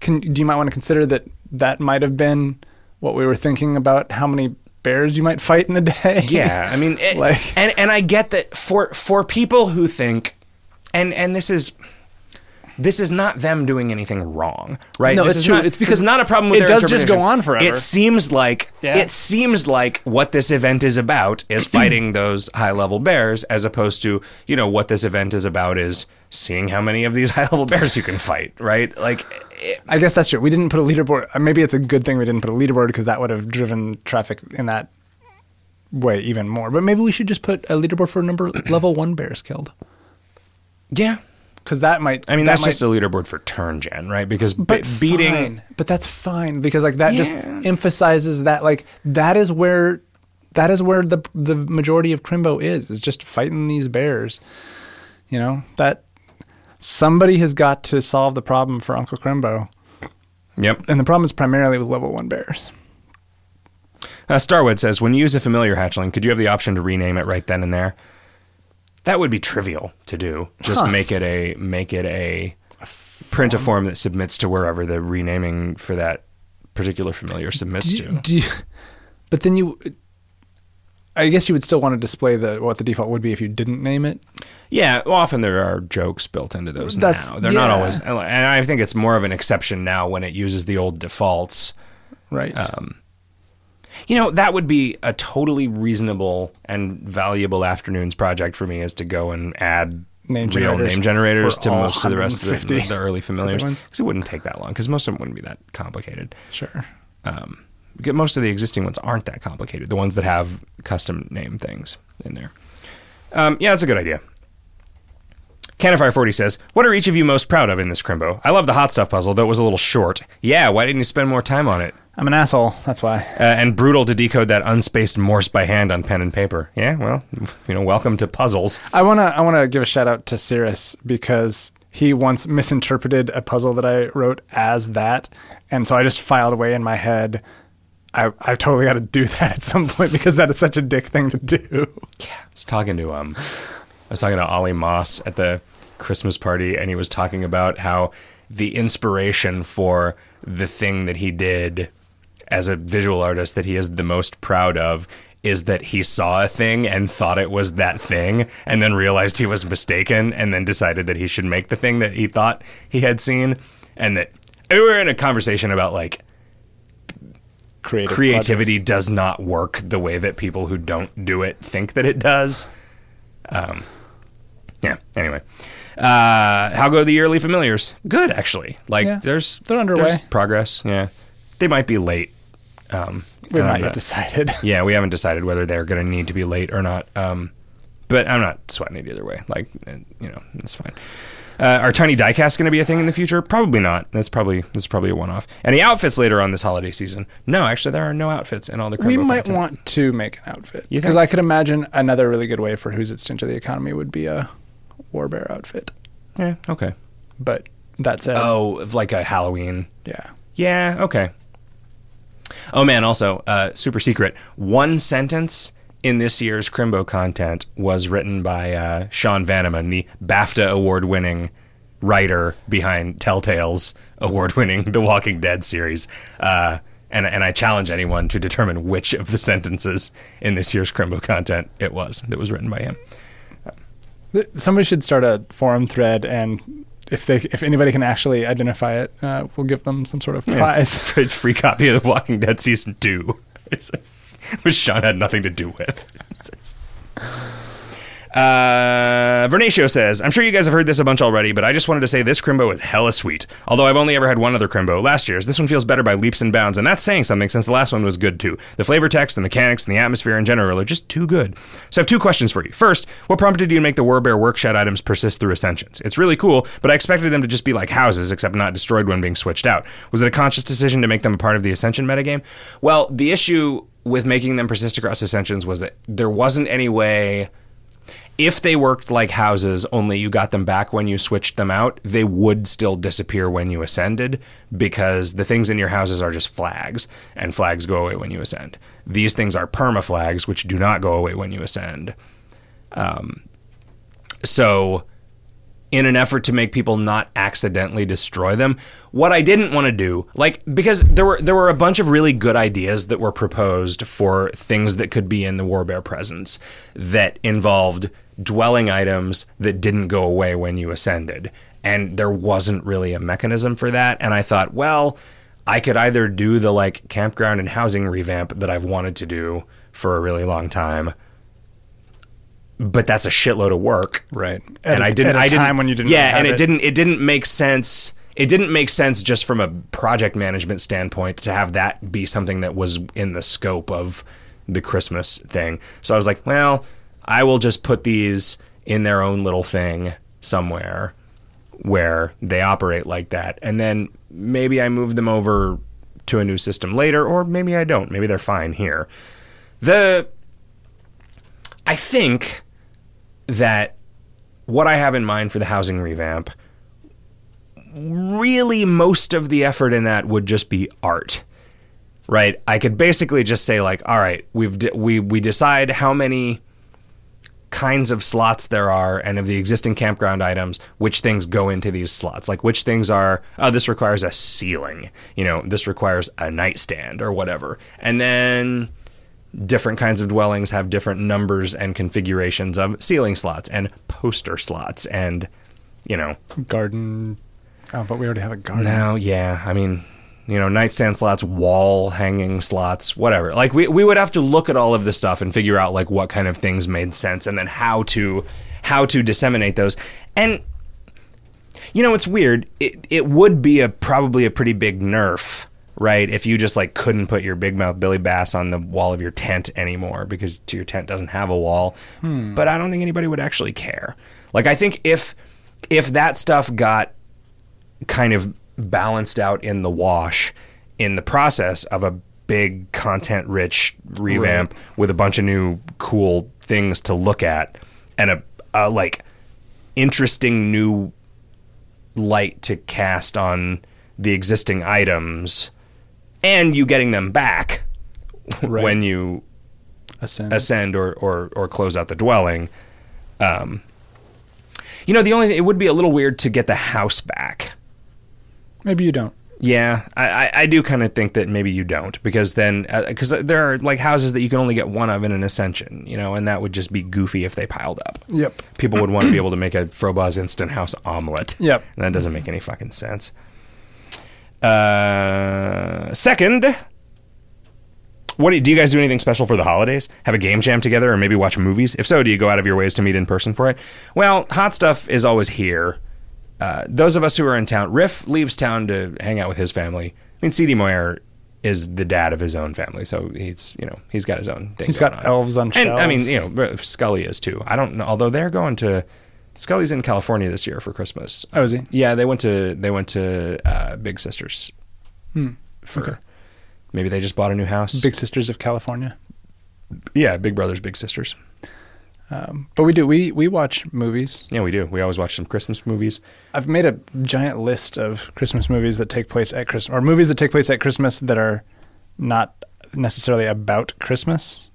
Can do you might want to consider that that might have been what we were thinking about how many bears you might fight in a day? Yeah, I mean, it, Like- and and I get that for for people who think, and and this is. This is not them doing anything wrong, right? No, this it's is true. Not, It's because is not a problem with it their does just go on forever. It seems like Yeah. it seems like what this event is about is fighting those high level bears, as opposed to you know what this event is about is seeing how many of these high level bears you can fight, right? Like, it, I guess that's true. We didn't put a leaderboard. uh, Maybe it's a good thing we didn't put a leaderboard because that would have driven traffic in that way even more. But maybe we should just put a leaderboard for number level one bears killed yeah. Because that might. I mean, that that's might, just a leaderboard for turn gen, right? Because but be- beating. fine. But that's fine because like that just emphasizes that like that is where that is where the the majority of Crimbo is is just fighting these bears. You know that somebody has got to solve the problem for Uncle Crimbo, Yep. and the problem is primarily with level one bears. Uh, Starwood says, when you use a familiar hatchling, could you have the option to rename it right then and there? That would be trivial to do. Just Huh. make it a make it a print a form that submits to wherever the renaming for that particular familiar submits Do to. do you, but then you, I guess you would still want to display the what the default would be if you didn't name it. Yeah, well, often there are jokes built into those That's- now. They're not always, and I think it's more of an exception now when it uses the old defaults. Right. Um, You know, that would be a totally reasonable and valuable afternoon's project for me is to go and add Name real generators name generators to most of the rest of the, 150 the early familiars. ones. Because it wouldn't take that long, because most of them wouldn't be that complicated. sure. Um, most of the existing ones aren't that complicated, the ones that have custom name things in there. Um, yeah, that's a good idea. Canifire40 says, What are each of you most proud of in this Crimbo? I love the hot stuff puzzle, though it was a little short. Yeah, why didn't you spend more time on it? I'm an asshole. That's why. uh, and brutal to decode that unspaced Morse by hand on pen and paper. Yeah, well, you know, welcome to puzzles. I wanna I wanna give a shout out to Cirrus because he once misinterpreted a puzzle that I wrote as that, and so I just filed away in my head. I I totally got to do that at some point because that is such a dick thing to do. Yeah, I was talking to um, I was talking to Olly Moss at the Christmas party, and he was talking about how the inspiration for the thing that he did as a visual artist that he is the most proud of is that he saw a thing and thought it was that thing and then realized he was mistaken and then decided that he should make the thing that he thought he had seen and that we were in a conversation about like Creative creativity projects. does not work the way that people who don't do it think that it does. Um, yeah. Anyway, uh, how go the yearly familiars? Good, actually. Like Yeah, there's they're underway. there's progress. Yeah, they might be late. Um, We've not yet decided. Yeah, we haven't decided whether they're going to need to be late or not. Um, but I'm not sweating it either way. Like, uh, you know, it's fine. Uh, are tiny diecast going to be a thing in the future? Probably not. That's probably that's probably a one-off. Any outfits later on this holiday season? No, actually, there are no outfits in all the. we might content. want to make an outfit because? I could imagine another really good way for who's it stint of the economy would be a war bear outfit. Yeah. Okay. But that's it. Oh, like a Halloween. yeah, Yeah. Okay. Oh man. Also, uh, super secret. One sentence in this year's Crimbo content was written by uh, Sean Vanaman, the BAFTA award-winning writer behind Telltale's award-winning The Walking Dead series. Uh, and, and I challenge anyone to determine which of the sentences in this year's Crimbo content it was that was written by him. Somebody should start a forum thread, and if they if anybody can actually identify it, uh, we'll give them some sort of prize. Free, free copy of The Walking Dead season two, which Sean had nothing to do with. Uh, Vernatio says, I'm sure you guys have heard this a bunch already, but I just wanted to say this Crimbo is hella sweet. Although I've only ever had one other Crimbo, last year's. This one feels better by leaps and bounds, and that's saying something since the last one was good too. The flavor text, the mechanics, and the atmosphere in general are just too good. So I have two questions for you. First, what prompted you to make the Warbear workshop items persist through Ascensions? It's really cool, but I expected them to just be like houses, except not destroyed when being switched out. Was it a conscious decision to make them a part of the Ascension metagame? Well, the issue with making them persist across Ascensions was that there wasn't any way if they worked like houses, only you got them back when you switched them out, they would still disappear when you ascended because the things in your houses are just flags, and flags go away when you ascend. These things are perma flags, which do not go away when you ascend. Um, so, in an effort to make people not accidentally destroy them, what I didn't want to do, like because there were there were a bunch of really good ideas that were proposed for things that could be in the Warbear presence that involved dwelling items that didn't go away when you ascended. And there wasn't really a mechanism for that. And I thought, well, I could either do the like campground and housing revamp that I've wanted to do for a really long time, but that's a shitload of work Right. and At a- I didn't. I didn't. time when you didn't Yeah, and it, it. didn't. It didn't make sense. It didn't make sense just from a project management standpoint to have that be something that was in the scope of the Christmas thing. So I was like, well, I will just put these in their own little thing somewhere where they operate like that, and then maybe I move them over to a new system later, or maybe I don't. Maybe they're fine here. The I think that what I have in mind for the housing revamp, really most of the effort in that would just be art. Right? I could basically just say like, all right, we've we we decide how many kinds of slots there are and of the existing campground items which things go into these slots like which things are oh this requires a ceiling you know this requires a nightstand or whatever and then different kinds of dwellings have different numbers and configurations of ceiling slots and poster slots and you know Garden. Oh, but we already have a garden. now yeah i mean you know nightstand slots wall hanging slots whatever. Like we, we would have to look at all of this stuff and figure out like what kind of things made sense and then how to how to disseminate those. And you know it's weird. It, it would be a probably a pretty big nerf right if you just like couldn't put your big mouth billy bass on the wall of your tent anymore because your tent doesn't have a wall. Hmm. But i don't think anybody would actually care. Like i think if if that stuff got kind of balanced out in the wash in the process of a big content rich revamp with a bunch of new cool things to look at and a, a like interesting new light to cast on the existing items and you getting them back Right. when you Ascend. ascend or, or or close out the dwelling. Um, you know, the only thing, it would be a little weird to get the house back. Maybe you don't. Yeah, I, I, do kind of think that maybe you don't because then because there are like houses that you can only get one of in an ascension, you know, and that would just be goofy if they piled up. Yep. People would want to be able to make a Frobozz instant house omelet. Yep. And that doesn't make any fucking sense. Uh, second, what do you, do you guys do anything special for the holidays? Have a game jam together, or maybe watch movies? If so, do you go out of your ways to meet in person for it? Well, hot stuff is always here. Uh, those of us who are in town, Riff leaves town to hang out with his family. I mean, C.D. Moyer is the dad of his own family, so he's you know he's got his own thing. He's got on. elves on and I mean you know Skully is too. I don't know, although they're going to Skully's in California this year for Christmas. Oh, is he? Yeah, they went to they went to uh, Big Sisters Hmm. for Okay. maybe they just bought a new house. Big Sisters of California. yeah, Big Brothers Big Sisters. Um, but we do. We we watch movies. Yeah, we do. We always watch some Christmas movies. I've made a giant list of Christmas movies that take place at Christmas, or movies that take place at Christmas that are not necessarily about Christmas.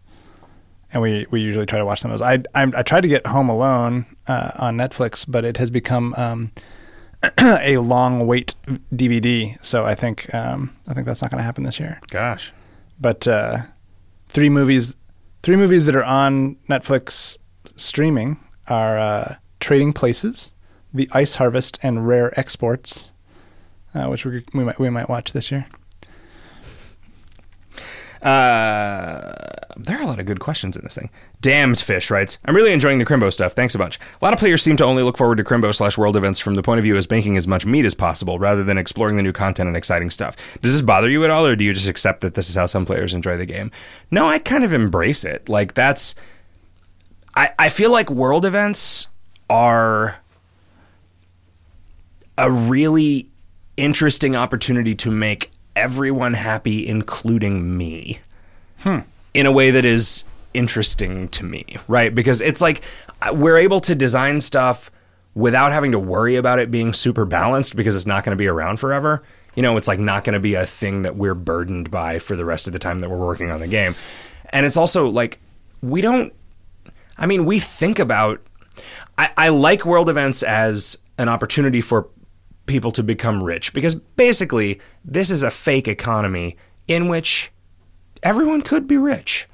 And we, we usually try to watch some of those. I I, I tried to get Home Alone uh, on Netflix, but it has become um, a long wait DVD. So I think um, I think that's not going to happen this year. Gosh. But uh, three movies, three movies that are on Netflix streaming are uh, Trading Places, The Ice Harvest, and Rare Exports, uh, which we, we might we might watch this year. Uh, there are a lot of good questions in this thing. Damned Fish writes, I'm really enjoying the Crimbo stuff. Thanks a bunch. A lot of players seem to only look forward to Crimbo slash world events from the point of view as banking as much meat as possible rather than exploring the new content and exciting stuff. Does this bother you at all, or do you just accept that this is how some players enjoy the game? No, I kind of embrace it. Like, that's. I, I feel like world events are a really interesting opportunity to make everyone happy, including me, in a way that is interesting to me, right? Because it's like uh, we're able to design stuff without having to worry about it being super balanced because it's not going to be around forever. You know, it's like not going to be a thing that we're burdened by for the rest of the time that we're working on the game. And it's also like we don't I mean, we think about. I, I like world events as an opportunity for people to become rich because basically, this is a fake economy in which everyone could be rich.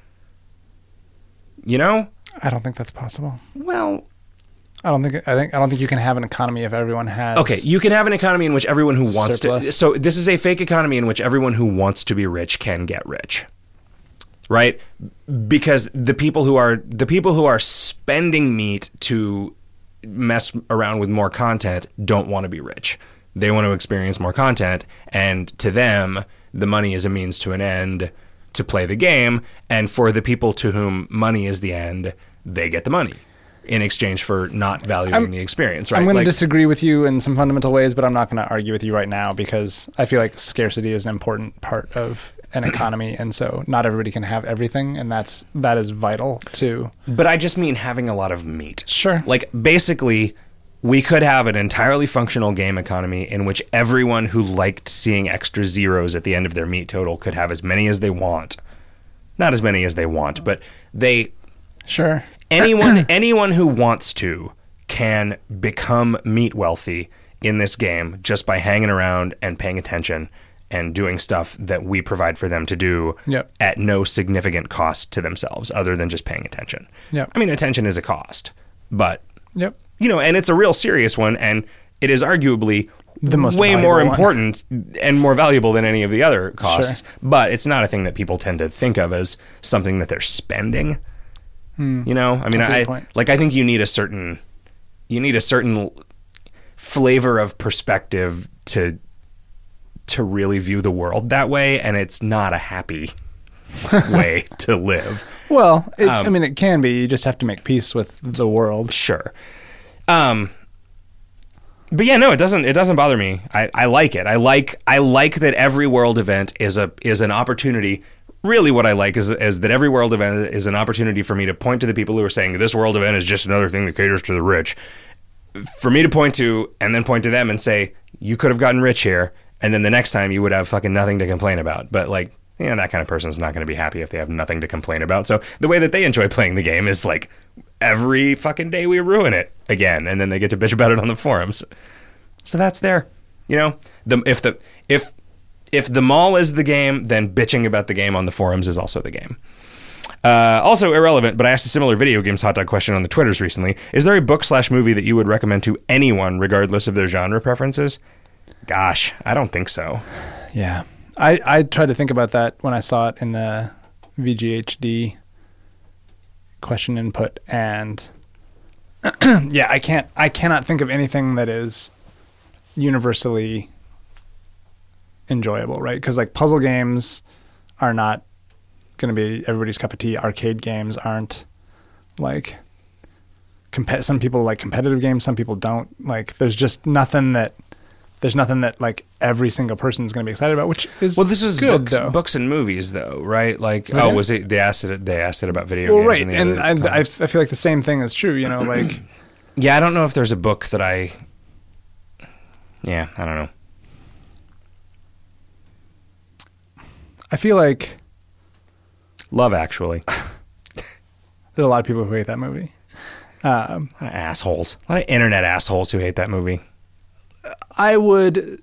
You know? I don't think that's possible. Well, I don't think I think I don't think you can have an economy if everyone has. okay, you can have an economy in which everyone who wants to. So, this is a fake economy in which everyone who wants to be rich can get rich. Right? Because the people who are the people who are spending meat to mess around with more content don't want to be rich. They want to experience more content, and to them, the money is a means to an end to play the game. And for the people to whom money is the end, they get the money in exchange for not valuing the experience. Right? I'm going Like- to disagree with you in some fundamental ways, but I'm not going to argue with you right now because I feel like scarcity is an important part of an economy, and so not everybody can have everything, and that's that is vital too. But I just mean having a lot of meat. Sure. Like basically, we could have an entirely functional game economy in which everyone who liked seeing extra zeros at the end of their meat total could have as many as they want. Not as many as they want, but they sure. anyone anyone who wants to can become meat wealthy in this game just by hanging around and paying attention and doing stuff that we provide for them to do Yep. at no significant cost to themselves other than just paying attention. Yep. I mean attention is a cost, but Yep. you know, and it's a real serious one and it is arguably The most way more one. important and more valuable than any of the other costs. But it's not a thing that people tend to think of as something that they're spending. You know, I mean, Hmm. That's a good I like. I think you need a certain, you need a certain flavor of perspective to to really view the world that way, and it's not a happy way to live. Well, it, I Um, mean, it can be. You just have to make peace with the world. Sure. Um but yeah, no, it doesn't it doesn't bother me. I, I like it. I like I like that every world event is a is an opportunity. Really what I like is is that every world event is an opportunity for me to point to the people who are saying this world event is just another thing that caters to the rich. For me to point to and then point to them and say, You could have gotten rich here, and then the next time you would have fucking nothing to complain about. But like yeah, that kind of person is not going to be happy if they have nothing to complain about. So the way that they enjoy playing the game is like every fucking day we ruin it again, and then they get to bitch about it on the forums. So that's there. You know, the if the if if the mall is the game, then bitching about the game on the forums is also the game. Uh, also irrelevant, but I asked a similar video games hot dog question on the Twitters recently. Is there a book slash movie that you would recommend to anyone, regardless of their genre preferences? Gosh, I don't think so. Yeah. I, I tried to think about that when I saw it in the VGHD question input and yeah, I can't I cannot think of anything that is universally enjoyable, right? Cuz like puzzle games are not going to be everybody's cup of tea. Arcade games aren't like compet- some people like competitive games, some people don't. Like there's just nothing that there's nothing that like every single person is going to be excited about, which is Well, this is good books, though. books and movies, though, right? Like, Yeah. oh, was it? They asked it. They asked it about video well, games. right, in the and, and I, I feel like the same thing is true. You know, like yeah, I don't know if there's a book that I. Yeah, I don't know. I feel like Love Actually. there's a lot of people who hate that movie. Um, A lot of assholes. A lot of internet assholes who hate that movie. I would,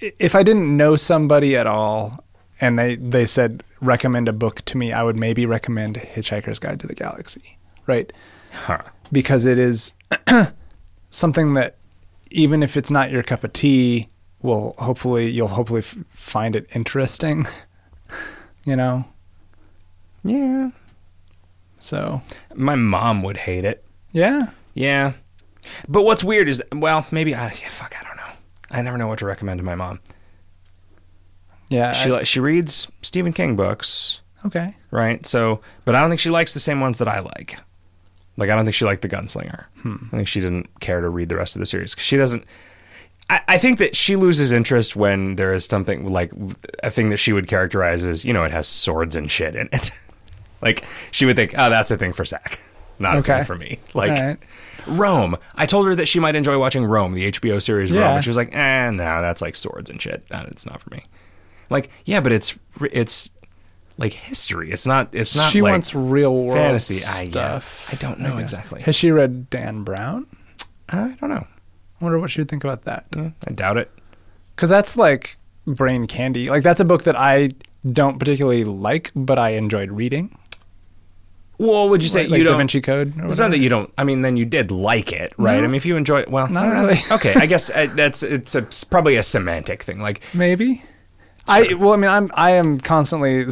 if I didn't know somebody at all, and they they said recommend a book to me, I would maybe recommend Hitchhiker's Guide to the Galaxy, right? Huh. because it is something that even if it's not your cup of tea will hopefully you'll hopefully f- find it interesting you know Yeah. so My mom would hate it. yeah Yeah. But what's weird is, well, maybe uh, I fuck, I don't know. I never know what to recommend to my mom. yeah She I- li- she reads Stephen King books, okay right? So, but I don't think she likes the same ones that I like. Like I don't think she liked The Gunslinger. Hmm. I think she didn't care to read the rest of the series because she doesn't. I, I think that she loses interest when there is something like a thing that she would characterize as you know it has swords and shit in it. like she would think, oh, that's a thing for Zach, not a Okay. thing for me. Like All right. Rome. I told her that she might enjoy watching Rome, the HBO series Rome, and she was like, "Eh, no, that's like swords and shit. Nah, it's not for me." Like, yeah, but it's it's like history. It's not. It's not. she like wants real world fantasy. I, yeah, stuff I don't know guess. exactly. has she read dan brown I don't know. i wonder what she would think about that Yeah, I doubt it. because that's like brain candy like that's a book that i don't particularly like but i enjoyed reading Well, would you say Like- like you da don't? vinci code or It's not that you don't. I mean, then you did like it, right? No. I mean, if you enjoy it, well, Not really. okay, I guess uh, that's it's a, it's probably a semantic thing. Like, Maybe. I well, I mean, I'm I am constantly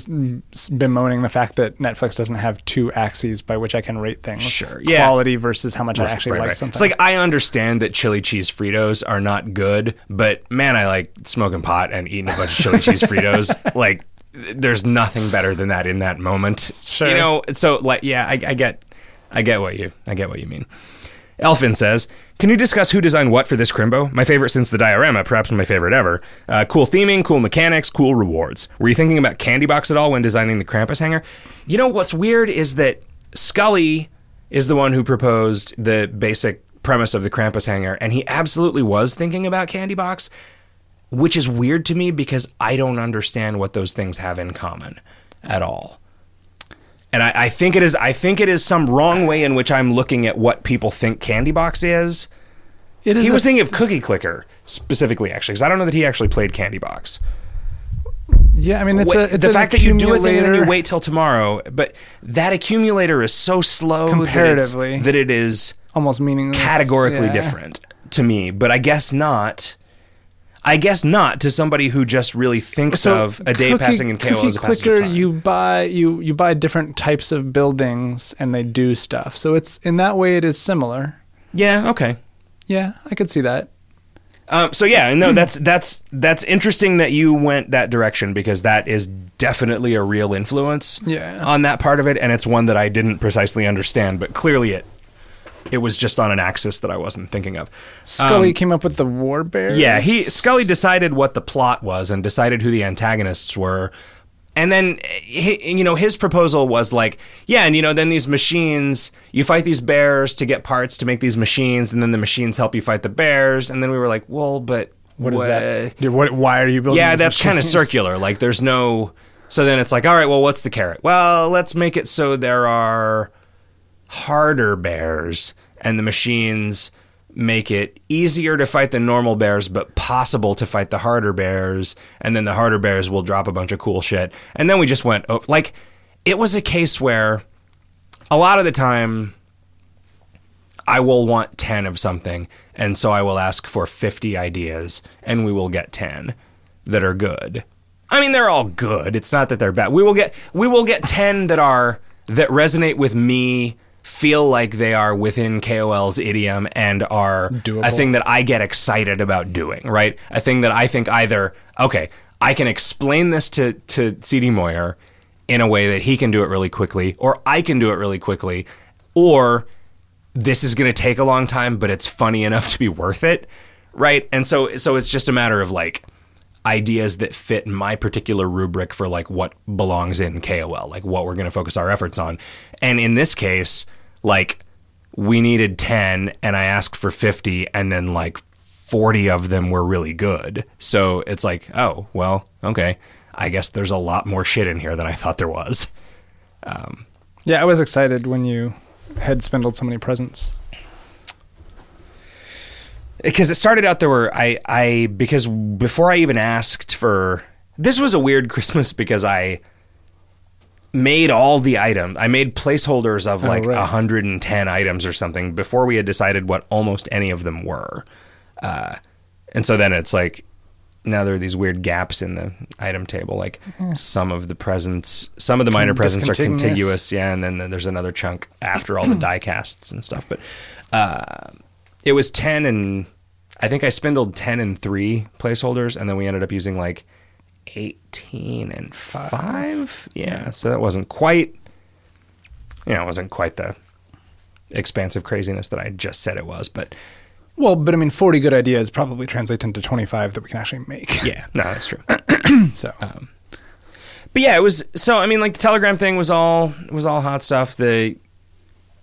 bemoaning the fact that Netflix doesn't have two axes by which I can rate things. Sure, yeah. Quality versus how much I actually Right, like right. something. It's like I understand that chili cheese Fritos are not good, but man, I like smoking pot and eating a bunch of chili cheese Fritos. Like, there's nothing better than that in that moment. Sure. You know, so like, yeah, I, I get, I get what you, I get what you mean. Elfin says, "Can you discuss who designed what for this Crimbo? My favorite since the diorama, perhaps my favorite ever. Uh, cool theming, cool mechanics, cool rewards. Were you thinking about Candy Box at all when designing the Krampus hanger? You know what's weird is that Skully is the one who proposed the basic premise of the Krampus hanger, and he absolutely was thinking about Candy Box, which is weird to me because I don't understand what those things have in common at all." And I, I think it is. I think it is some wrong way in which I'm looking at what people think Candy Box is. It is. He was thinking of Cookie Clicker specifically, actually, because I don't know that he actually played Candy Box. yeah, I mean, it's a, it's the fact that you do a thing and then you wait till tomorrow, but that accumulator is so slow that Comparatively. that it is almost meaningless. categorically Yeah. different to me. But I guess not. I guess not to somebody who just really thinks of a day Cookie- passing in KO Cookie as a clicker, time. you buy you you buy different types of buildings and they do stuff. So it's in that way it is similar. yeah, okay. Yeah, I could see that. Um, so yeah, no, that's that's that's interesting that you went that direction because that is definitely a real influence Yeah. on that part of it, and it's one that I didn't precisely understand, but clearly it it was just on an axis that I wasn't thinking of. Skully Um, came up with the warbear. yeah, he Skully decided what the plot was and decided who the antagonists were. And then, you know, his proposal was like, yeah, and you know, then these machines, you fight these bears to get parts to make these machines, and then the machines help you fight the bears. And then we were like, well, but What is that? Dude, what? Why are you building? Yeah, that's kind of circular. Like, there's no. So then it's like, all right, well, what's the carrot? Well, let's make it so there are harder bears, and the machines make it easier to fight the normal bears, but possible to fight the harder bears. And then the harder bears will drop a bunch of cool shit. And then we just went, oh, like, it was a case where a lot of the time I will want 10 of something, and so I will ask for 50 ideas, and we will get 10 that are good. I mean, they're all good. It's not that they're bad. We will get we will get 10 that are that resonate with me, feel like they are within KOL's idiom and are Doable. a thing that I get excited about doing, right? A thing that I think either okay, I can explain this to to CD Moyer in a way that he can do it really quickly or I can do it really quickly or this is going to take a long time, but it's funny enough to be worth it, right? And so so it's just a matter of like ideas that fit my particular rubric for like what belongs in KOL, like what we're going to focus our efforts on. And in this case, like we needed 10 and I asked for 50 and then like 40 of them were really good. So it's like, oh, well, okay. I guess there's a lot more shit in here than I thought there was. Um, yeah, I was excited when you had spindled so many presents. Because it started out there were I I because before I even asked for this was a weird Christmas because I made all the items. I made placeholders of Oh, like right. 110 items or something before we had decided what almost any of them were. Uh, and so then it's like now there are these weird gaps in the item table like some of the presents some of the minor presents are contiguous yeah and then there's another chunk after all the die casts and stuff but uh, it was 10 and I think I spindled 10 and 3 placeholders and then we ended up using like 18 and 5. Yeah, so that wasn't quite you know, it wasn't quite the expansive craziness that I just said it was, but Well, but I mean, 40 good ideas probably translate into 25 that we can actually make. yeah, no, that's true. So, um, but yeah, it was so I mean like the Telegram thing was all was all hot stuff. The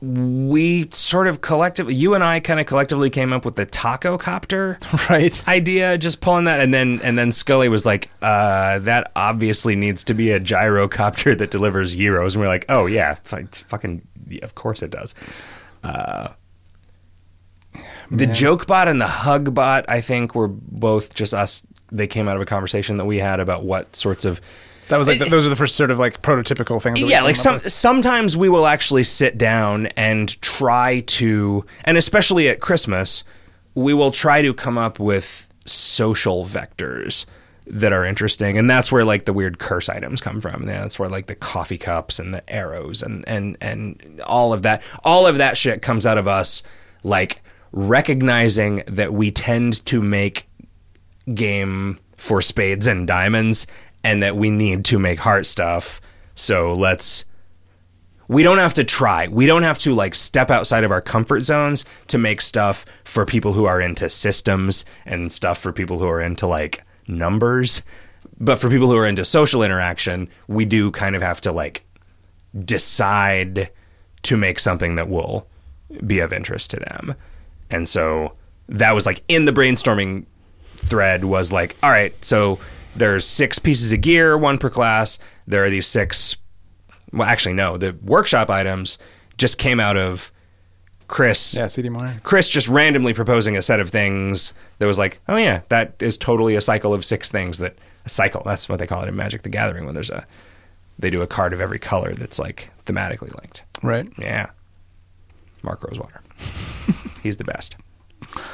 we sort of collectively you and I kind of collectively came up with the taco copter right. idea, just pulling that, and then and then Skully was like, uh, "That obviously needs to be a gyrocopter that delivers euros. And we're like, "Oh yeah, f- fucking, of course it does." Uh, the joke bot and the hug bot, I think, were both just us. They came out of a conversation that we had about what sorts of That was like, the, those are the first sort of like prototypical things. That yeah like some with. sometimes we will actually sit down and try to and especially at christmas we will try to come up with social vectors that are interesting and that's where like the weird curse items come from yeah, that's where like the coffee cups and the arrows and and and all of that all of that shit comes out of us like recognizing that we tend to make game for spades and diamonds and that we need to make heart stuff. So let's we don't have to try. We don't have to like step outside of our comfort zones to make stuff for people who are into systems and stuff for people who are into like numbers. But for people who are into social interaction, we do kind of have to like decide to make something that will be of interest to them. And so that was like in the brainstorming thread was like, all right, so there's six pieces of gear, one per class. There are these six. Well, actually, no. The workshop items just came out of Chris. Yeah, CD Moyer. Chris just randomly proposing a set of things that was like, oh yeah, that is totally a cycle of six things that a cycle. That's what they call it in Magic the Gathering when there's a they do a card of every color that's like thematically linked. Right. Yeah. Mark Rosewater. He's the best.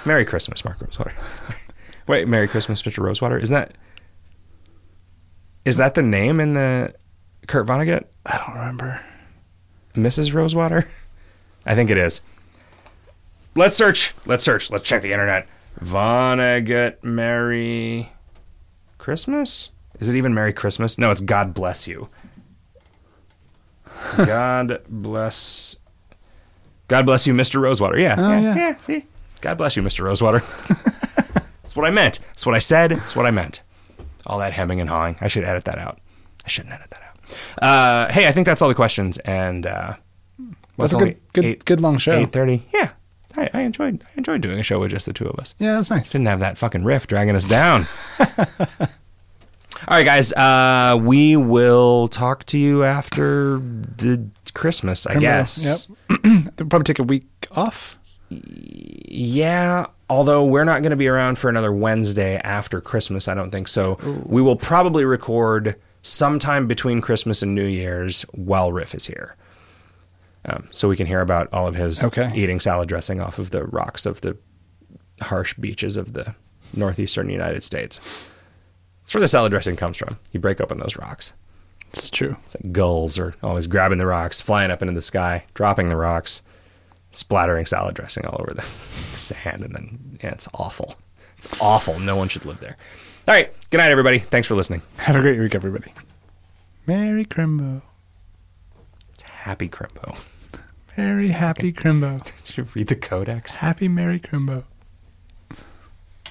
Merry Christmas, Mark Rosewater. Wait, Merry Christmas, Mr. Rosewater. Isn't that is that the name in the Kurt Vonnegut? I don't remember. Mrs. Rosewater? I think it is. Let's search. Let's search. Let's check the internet. Vonnegut Merry Christmas? Is it even Merry Christmas? No, it's God bless you. God bless God bless you, Mr. Rosewater. Yeah. Oh, yeah. yeah. yeah. God bless you, Mr. Rosewater. That's what I meant. That's what I said. That's what I meant. All that hemming and hawing. I should edit that out. I shouldn't edit that out. Uh, hey, I think that's all the questions. And uh, That's a good, good, good long show. Eight thirty. Yeah, I, I enjoyed. I enjoyed doing a show with just the two of us. Yeah, that was nice. Didn't have that fucking riff dragging us down. all right, guys. Uh, we will talk to you after the Christmas, I guess. Yep. They'll probably take a week off. Yeah, although we're not going to be around for another Wednesday after Christmas, I don't think so. We will probably record sometime between Christmas and New Year's while Riff is here. Um, so we can hear about all of his Okay. eating salad dressing off of the rocks of the harsh beaches of the northeastern United States. That's where the salad dressing comes from. You break open those rocks. It's true. It's like gulls are always grabbing the rocks, flying up into the sky, dropping the rocks, splattering salad dressing all over the sand, and then yeah, it's awful. It's awful. No one should live there. All right. Good night, everybody. Thanks for listening. Have a great week, everybody. Merry Crimbo. It's Happy Crimbo. Very happy Crimbo. Did you read the codex? Happy Merry Crimbo.